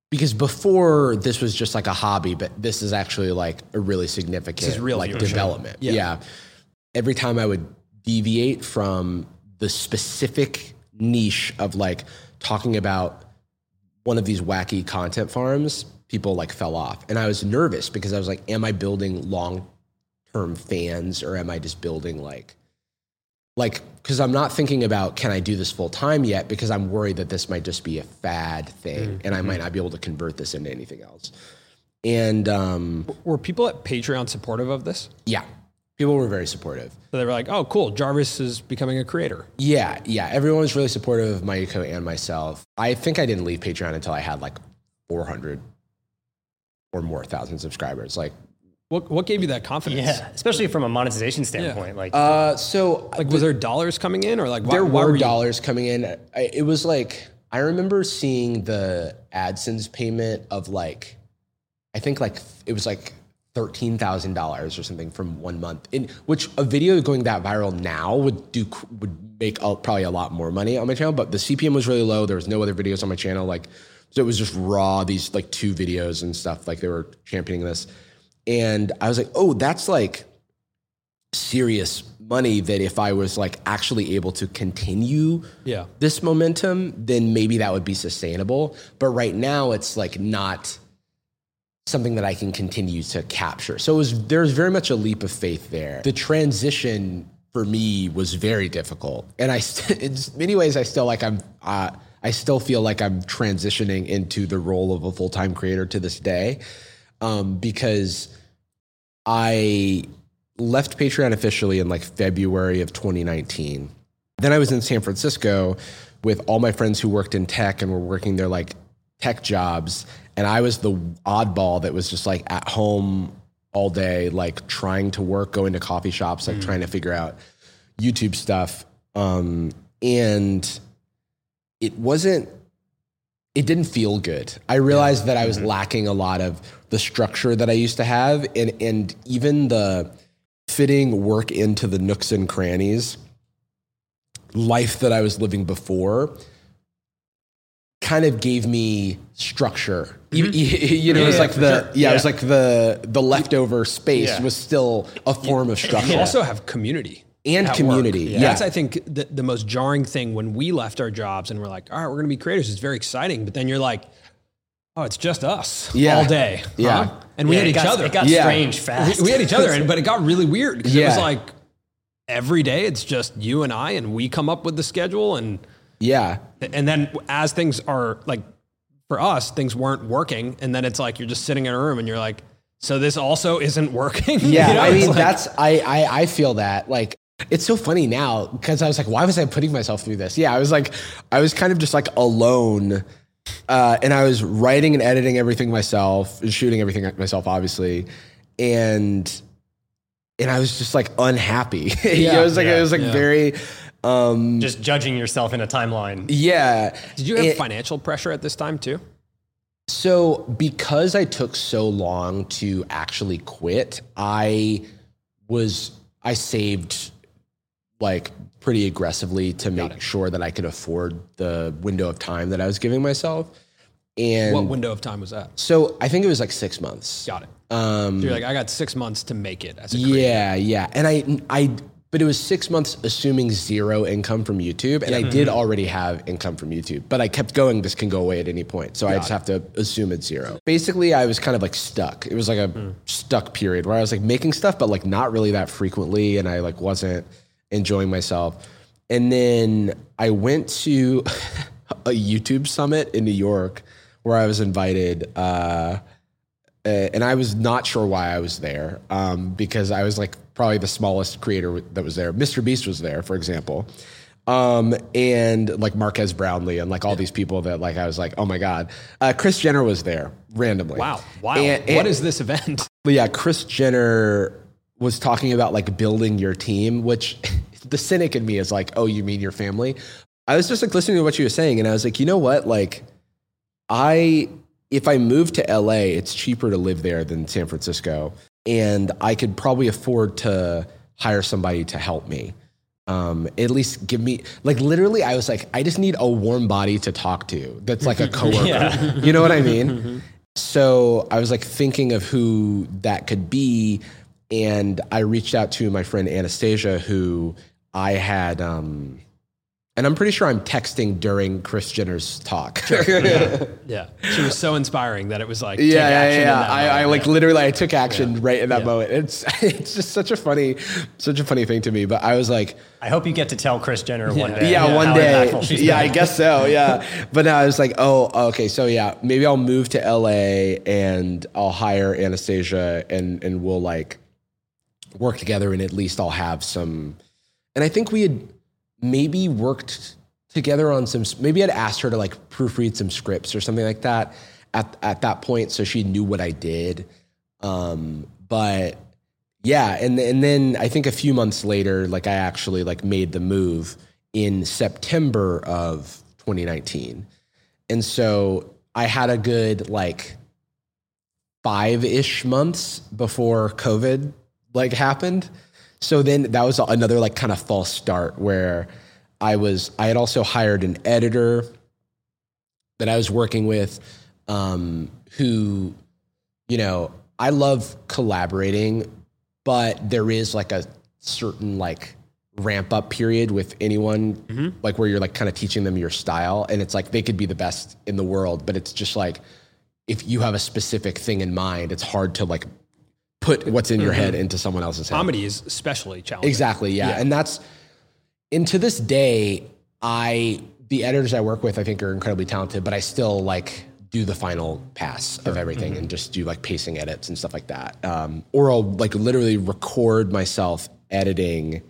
because before this was just like a hobby, but this is actually like a really significant is real like viewership. development. Yeah. yeah. Every time I would deviate from the specific niche of like talking about one of these wacky content farms, people like fell off. And I was nervous because I was like, am I building long term fans or am I just building like like because I'm not thinking about can I do this full time yet because I'm worried that this might just be a fad thing and I might not be able to convert this into anything else. And um, Were people at Patreon supportive of this? yeah, people were very supportive. So they were like, oh, cool, Jarvis is becoming a creator. Yeah, yeah, everyone was really supportive of Mayuko and myself. I think I didn't leave Patreon until I had like 400 or more thousand subscribers. Like, What, what gave you that confidence? Yeah, especially from a monetization standpoint. Like, uh, so Like, was there dollars coming in or like, why, there why were you- dollars coming in. I, it was like I remember seeing the AdSense payment of like, I think like it was like thirteen thousand dollars or something from one month. In which a video going that viral now would do would make a, probably a lot more money on my channel. But the CPM was really low. There was no other videos on my channel. Like, so it was just raw. These like two videos and stuff. Like they were championing this, and I was like, oh, that's like serious money that if I was like actually able to continue Yeah. this momentum, then maybe that would be sustainable. But right now it's like not something that I can continue to capture. So it was there's very much a leap of faith there. The transition for me was very difficult. And I st- in many ways I still like I'm uh, I still feel like I'm transitioning into the role of a full-time creator to this day. Um, because I left Patreon officially in like February of 2019. Then I was in San Francisco with all my friends who worked in tech and were working their like tech jobs. And I was the oddball that was just like at home all day, like trying to work, going to coffee shops, like trying to figure out YouTube stuff. Um, and it wasn't, it didn't feel good. I realized that I was mm-hmm. lacking a lot of the structure that I used to have and, and even the fitting work into the nooks and crannies life that I was living before kind of gave me structure. You, mm-hmm. you know, it was Yeah, like the sure. yeah, it was like the the leftover space Yeah. was still a form of structure. You also have community. And at community, yeah. That's, I think, the, the most jarring thing when we left our jobs and we're like, all right, we're going to be creators. It's very exciting. But then you're like, oh, it's just us Yeah. all day. huh? Yeah. And we Yeah, had each got, other. It got Yeah. strange fast. we, we had each other, and, but it got really weird because it was like every day it's just you and I, and we come up with the schedule. And, yeah. and then as things are like, for us, things weren't working. And then it's like you're just sitting in a room and you're like, so this also isn't working. Yeah, You know, I mean like- that's I, I I feel that like it's so funny now because I was like, why was I putting myself through this? Yeah, I was like, I was kind of just like alone, uh, and I was writing and editing everything myself, and shooting everything myself, obviously, and and I was just like unhappy. yeah, it was like yeah, it was like yeah. very, um, Just judging yourself in a timeline. yeah. Did you have It- financial pressure at this time too? So, because I took so long to actually quit, I was I saved like pretty aggressively to make sure that I could afford the window of time that I was giving myself. And What window of time was that? so I think it was like 6 months. Got it. Um So you're like, I got six months to make it as a creator. yeah, yeah. And I I but it was 6 months assuming zero income from YouTube and I did already have income from YouTube. But I kept going this can go away at any point. So I just have to assume it's zero. Basically, I was kind of like stuck. It was like a stuck period where I was like making stuff but like not really that frequently and I like wasn't enjoying myself. And then I went to a YouTube summit in New York where I was invited uh and I was not sure why I was there um, because I was like probably the smallest creator that was there. Mr. Beast was there, for example, um, and like Marques Brownlee and like all these people that like I was like, oh my god. Uh, Kris Jenner was there randomly. Wow. Wow. And- and- is this event? yeah, Kris Jenner was talking about like building your team, which the cynic in me is like, oh, you mean your family? I was just like listening to what you were saying, and I was like, you know what? Like, I if I move to LA, it's cheaper to live there than San Francisco, and I could probably afford to hire somebody to help me. Um, at least give me like literally, I was like, I just need a warm body to talk to. That's like a coworker. You know what I mean? So I was like thinking of who that could be. And I reached out to my friend Anastasia, who I had, um, and I'm pretty sure I'm texting during Kris Jenner's talk. yeah, Yeah. She was so inspiring that it was like, yeah, take yeah. action in yeah. that I, I moment. like literally, I took action right in that Yeah. moment. It's it's just such a funny, such a funny thing to me. But I was like, I hope you get to tell Kris Jenner one day. yeah, one day. Yeah. I guess so. Yeah. but now I was like, oh, okay. So yeah, maybe I'll move to LA and I'll hire Anastasia and and we'll like work together and at least I'll have some. And I think we had maybe worked together on some. Maybe I'd asked her to like proofread some scripts or something like that at at that point, so she knew what I did. Um, but yeah, and and then I think a few months later, like I actually like made the move in September of 2019, and so I had a good like five ish months before COVID like happened. So then that was another like kind of false start where I was I had also hired an editor that I was working with um, who you know I love collaborating but there is like a certain like ramp up period with anyone like where you're like kind of teaching them your style and it's like they could be the best in the world but it's just like if you have a specific thing in mind it's hard to like put what's in your head into someone else's head comedy is especially challenging. Exactly. Yeah. Yeah. And that's, and to this day, I, the editors I work with, I think are incredibly talented, but I still like do the final pass of everything and just do like pacing edits and stuff like that. Um, or I'll like literally record myself editing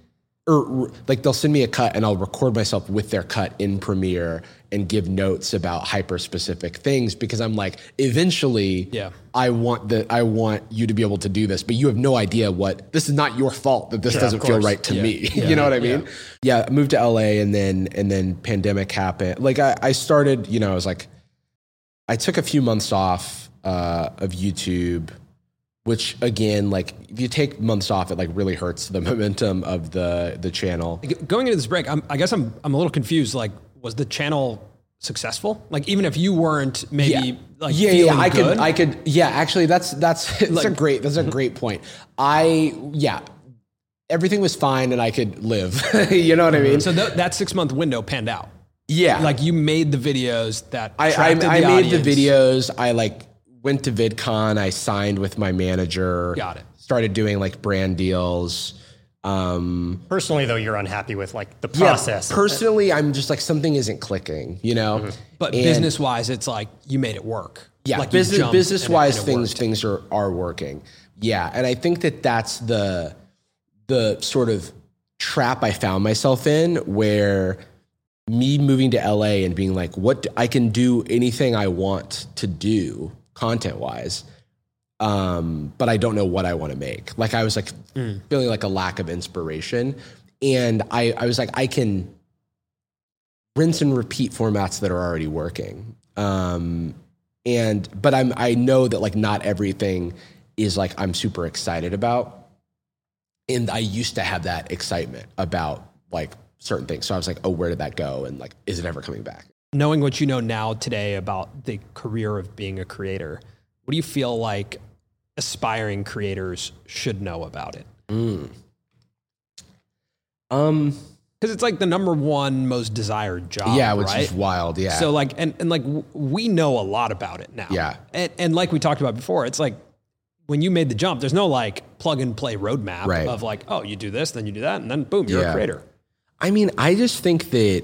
or like they'll send me a cut and I'll record myself with their cut in Premiere and give notes about hyper specific things because I'm like eventually Yeah. I want the I want you to be able to do this but you have no idea what this is not your fault that this of doesn't feel right to Yeah. me Yeah. you know what I mean yeah. I moved to LA and then and then pandemic happened like I, I started you know I was like I took a few months off uh, of YouTube which again like if you take months off it like really hurts the momentum of the the channel Going into this break, I'm, I guess I'm I'm a little confused. Like, was the channel successful? Like, even if you weren't maybe like yeah, yeah, I good, could, I could, yeah. Actually, that's that's that's a great that's a mm-hmm. great point. I yeah, everything was fine and I could live. you know what I mm-hmm. mean? so th- that six month window panned out. yeah, Like, you made the videos that I I, I the made audience. the videos. I like went to VidCon. I signed with my manager. Got it. Started doing like brand deals. Um, Personally, though, you're unhappy with like the yeah, process. personally, I'm just like something isn't clicking. You know, But And- business wise, it's like you made it work. Yeah, like business business wise, things worked. things are are working. Yeah, and I think that that's the the sort of trap I found myself in, where me moving to LA and being like, what do- I can do anything I want to do content wise, um, but I don't know what I want to make. Like I was like feeling like a lack of inspiration, and I I was like I can rinse and repeat formats that are already working. Um, and but I'm I know that like not everything is like I'm super excited about. And I used to have that excitement about like certain things. So I was like, oh, where did that go? And like, is it ever coming back? knowing what you know now today about the career of being a creator, what do you feel like aspiring creators should know about it? Um, Because it's like the number one most desired job. yeah, which right? is wild. Yeah. So like, and, and like w- we know a lot about it now. Yeah. And, and like we talked about before, it's like when you made the jump, there's no like plug and play roadmap Right. of like, oh, you do this, then you do that, and then boom, you're Yeah. a creator. I mean, I just think that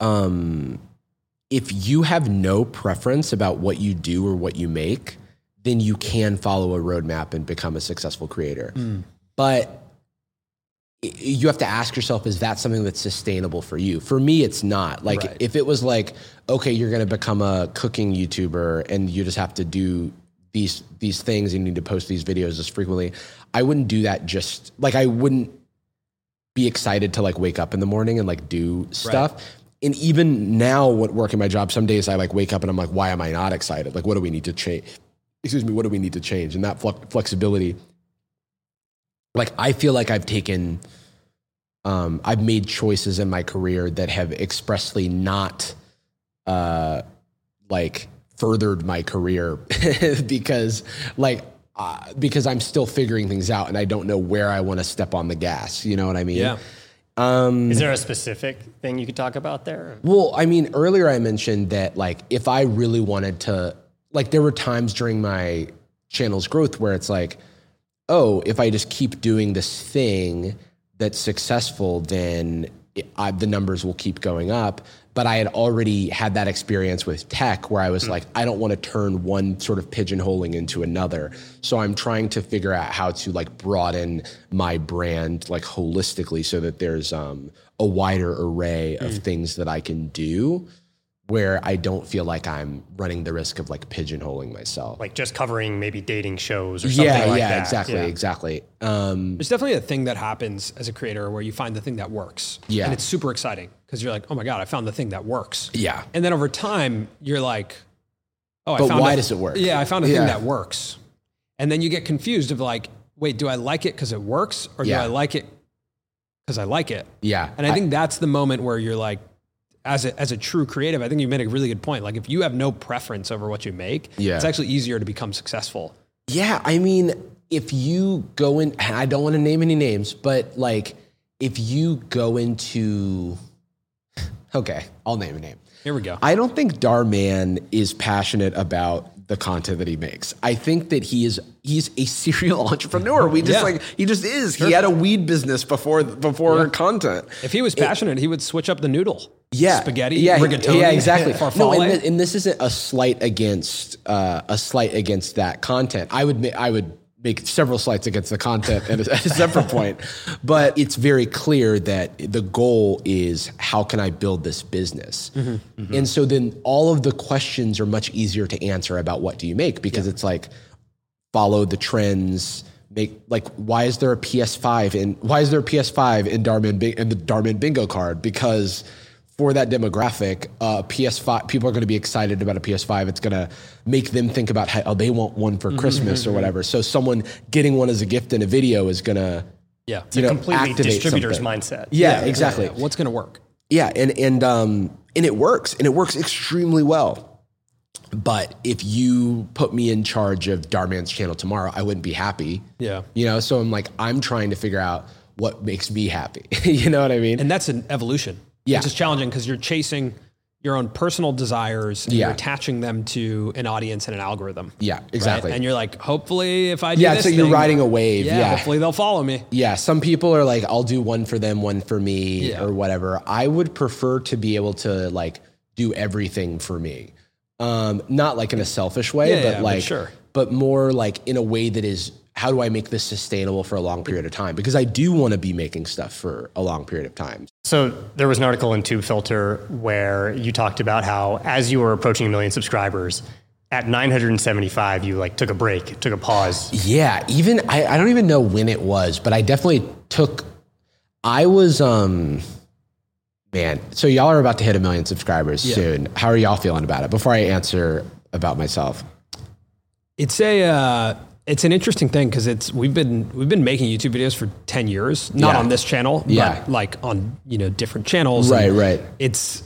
um, if you have no preference about what you do or what you make, then you can follow a roadmap and become a successful creator. Hmm. But you have to ask yourself is that something that's sustainable for you? For me it's not. Like Right. if it was like okay you're going to become a cooking youtuber and you just have to do these these things and you need to post these videos as frequently i wouldn't do that just like i wouldn't be excited to like wake up in the morning and like do stuff and even now what working my job some days i like wake up and i'm like why am i not excited like what do we need to change excuse me what do we need to change and that flex- flexibility like I feel like I've taken um, I've made choices in my career that have expressly not uh, like furthered my career because like uh, because I'm still figuring things out and I don't know where I want to step on the gas. You know what I mean? Yeah. Um, Is there a specific thing you could talk about there? Well, I mean, earlier I mentioned that like if I really wanted to, like there were times during my channel's growth where it's like, oh, if I just keep doing this thing that's successful, then it, I, the numbers will keep going up. But I had already had that experience with tech where I was like, I don't want to turn one sort of pigeonholing into another. So I'm trying to figure out how to like broaden my brand like holistically so that there's um, a wider array of things that I can do where I don't feel like I'm running the risk of like pigeonholing myself. Like just covering maybe dating shows or something yeah, like yeah, that. exactly, Yeah. exactly. Um, There's definitely a thing that happens as a creator where you find the thing that works. Yeah. And it's super exciting because you're like, oh my God, I found the thing that works. yeah. And then over time, you're like, oh, I But found why a- does it work? Yeah, I found a Yeah. thing that works. And then you get confused of like, wait, do I like it because it works or Yeah. do I like it because I like it? Yeah. And I think that's the moment where you're like, as a, as a true creative, I think you made a really good point. Like if you have no preference over what you make, Yeah. it's actually easier to become successful. Yeah, I mean, if you go in, I don't want to name any names, but like if you go into, okay, I'll name a name. Here we go. I don't think Dhar Mann is passionate about the content that he makes. I think that he is he's a serial entrepreneur. We just Yeah. like he just is. He had a weed business before before content. if he was passionate, he would switch up the noodle. Yeah, Spaghetti, yeah, rigatoni, yeah, exactly. no, and, thi- and this isn't a slight against uh, a slight against that content. I would ma- I would make several slights against the content at a, at a separate point. But it's very clear that the goal is how can I build this business? And so then all of the questions are much easier to answer about what do you make because it's like follow the trends. Make like why is there a PS5 in why is there a PS5 in Dhar Mann in the Dhar Mann Bingo card? Because for that demographic, uh, PS5 people are going to be excited about a PS5. It's going to make them think about how oh, they want one for Christmas or whatever. So someone getting one as a gift in a video is going to Yeah. you know Completely distributor's something. mindset. Yeah, exactly. Yeah, What's going to work? Yeah, and and um and it works, and it works extremely well. But if you put me in charge of Dhar Mann's channel tomorrow, I wouldn't be happy. Yeah. You know, so I'm like, I'm trying to figure out what makes me happy. you know what I mean? And that's an evolution. Yeah. Which is challenging because you're chasing your own personal desires and Yeah. you're attaching them to an audience and an algorithm. yeah, right? exactly. And you're like, hopefully if I do yeah, this so you're thing, riding a wave. Yeah, Yeah. hopefully they'll follow me. Yeah, some people are like, I'll do one for them, one for me, Yeah. or whatever. I would prefer to be able to like do everything for me. Um, not like in a selfish way, but yeah, but like, sure. but more like in a way that is, how do I make this sustainable for a long period of time? Because I do want to be making stuff for a long period of time. So there was an article in Tubefilter where you talked about how as you were approaching a million subscribers, at 975, you like took a break, took a pause. Yeah, even I, I don't even know when it was, but I definitely took. I was um, man. So y'all are about to hit a million subscribers soon. How are y'all feeling about it? Before I answer about myself, It's a uh, it's an interesting thing because it's we've been we've been making YouTube videos for ten years, not Yeah. on this channel, Yeah. but like on you know different channels. Right, And right. It's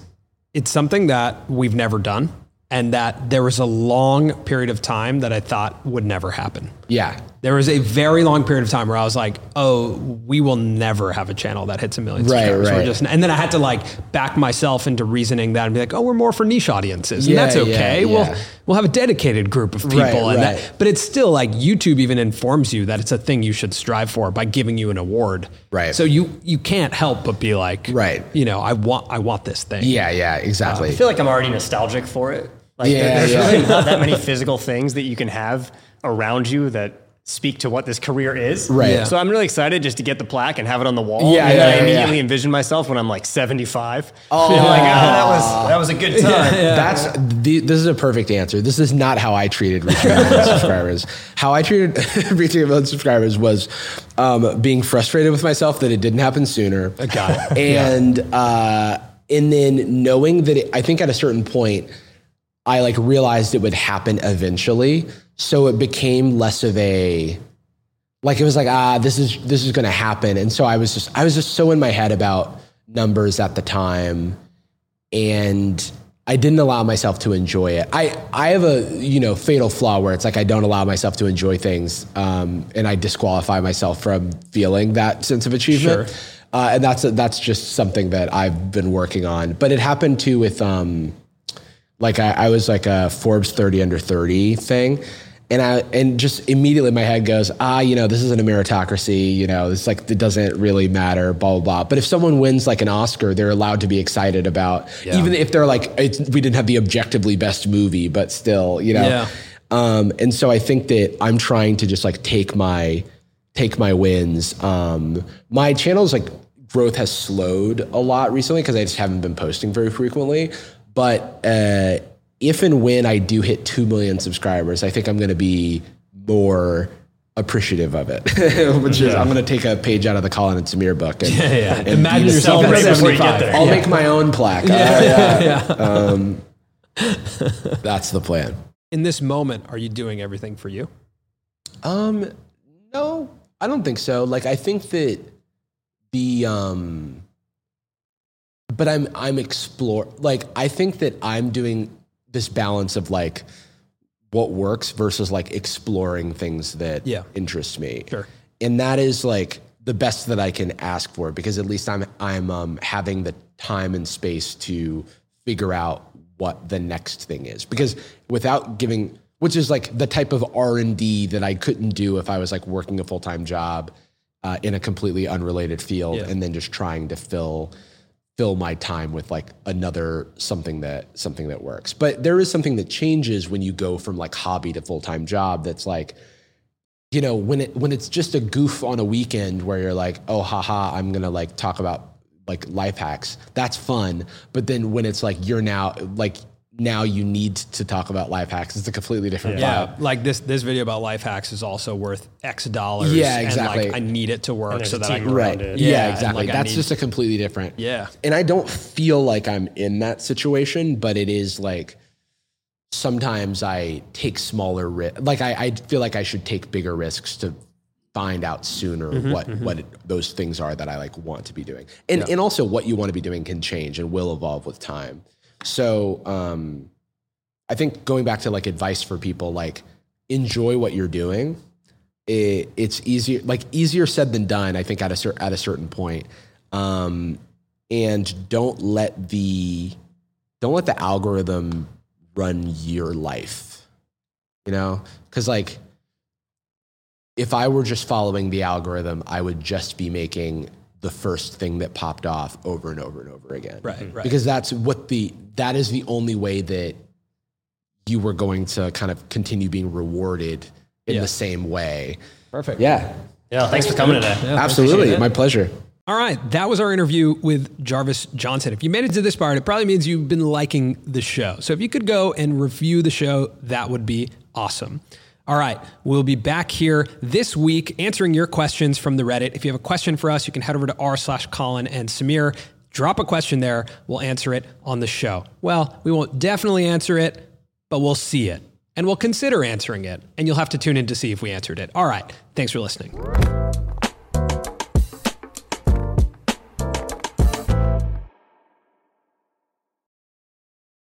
it's something that we've never done, and that there was a long period of time that I thought would never happen. Yeah, There was a very long period of time where I was like, "Oh, we will never have a channel that hits a million Right, subscribers." We're right. just, and then I had to like back myself into reasoning that and be like, "Oh, we're more for niche audiences, and Yeah, that's okay. yeah. We'll we'll have a dedicated group of people, Right, and right. that, but it's still like YouTube even informs you that it's a thing you should strive for by giving you an award. Right. So you you can't help but be like, Right. You know, I want I want this thing. yeah, yeah, exactly. I feel like I'm already nostalgic for it. Like Yeah, there's yeah. really not that many physical things that you can have around you that speak to what this career is. Right. Yeah. So I'm really excited just to get the plaque and have it on the wall. Yeah, and yeah, then I immediately yeah. envision myself when I'm like 75. Oh, like, oh, that was that was a good time. That's the, this is a perfect answer. This is not how I treated reaching a million subscribers. How I treated reaching a million subscribers was um, being frustrated with myself that it didn't happen sooner. got it. And uh, and then knowing that it, I think at a certain point, I like realized it would happen eventually. So it became less of a like it was like ah this is this is going to happen. And so i was just i was just so in my head about numbers at the time. And i didn't allow myself to enjoy it. I i have a you know fatal flaw where it's like i don't allow myself to enjoy things um, and i disqualify myself from feeling that sense of achievement. Sure. uh, and that's that's just something that i've been working on. But it happened too with um, like I, I was like a Forbes 30 under 30 thing. And I and just immediately my head goes, ah, you know, this isn't a meritocracy, you know, it's like it doesn't really matter, blah blah blah. But if someone wins like an Oscar, they're allowed to be excited about, even if they're like, it's, we didn't have the objectively best movie, but still, you know. Yeah. Um, and so I think that I'm trying to just like take my take my wins. Um, my channel's like growth has slowed a lot recently because I just haven't been posting very frequently. But uh, if and when I do hit two million subscribers, I think I'm going to be more appreciative of it. Which is I'm going to take a page out of the Colin and Samir book. And, yeah. and Imagine yourself at before you get 75. there. I'll make my own plaque. Uh, yeah. Um, that's the plan. In this moment, are you doing everything for you? Um, no, I don't think so. Like, I think that the um, but I'm I'm explore like I think that I'm doing this balance of like what works versus like exploring things that Yeah. interest me. Sure. And that is like the best that I can ask for because at least I'm I'm um, having the time and space to figure out what the next thing is because without giving which is like the type of R&D that I couldn't do if I was like working a full-time job uh, in a completely unrelated field Yeah. and then just trying to fill fill my time with like another something that something that works. But there is something that changes when you go from like hobby to full-time job that's like you know, when it when it's just a goof on a weekend where you're like, oh haha, I'm gonna like talk about like life hacks. That's fun. But then when it's like you're now like now you need to talk about life hacks. It's a completely different Yeah, vibe. like this this video about life hacks is also worth X dollars. Yeah, And exactly. like I need it to work so that I can around Right. it. Yeah, Yeah, exactly. like, That's need- just a completely different. Yeah. And I don't feel like I'm in that situation, but it is like sometimes I take smaller risks. Like I, I feel like I should take bigger risks to find out sooner Mm-hmm, what what it, those things are that I like want to be doing. And and also what you want to be doing can change and will evolve with time. So um I think going back to like advice for people like enjoy what you're doing. It, it's easier like easier said than done I think at a cer- at a certain point. Um and don't let the don't let the algorithm run your life you know because like if i were just following the algorithm i would just be making the first thing that popped off over and over and over again Right, mm-hmm. right. because that's what the that is the only way that you were going to kind of continue being rewarded in Yeah. the same way Perfect. yeah Yeah, thanks for coming today. absolutely my pleasure All right, that was our interview with Jarvis Johnson. If you made it to this part, it probably means you've been liking the show. So if you could go and review the show, that would be awesome. All right, we'll be back here this week answering your questions from the Reddit. If you have a question for us, you can head over to r slash Colin and Samir. Drop a question there. We'll answer it on the show. Well, we won't definitely answer it, but we'll see it and we'll consider answering it. And you'll have to tune in to see if we answered it. All right, thanks for listening.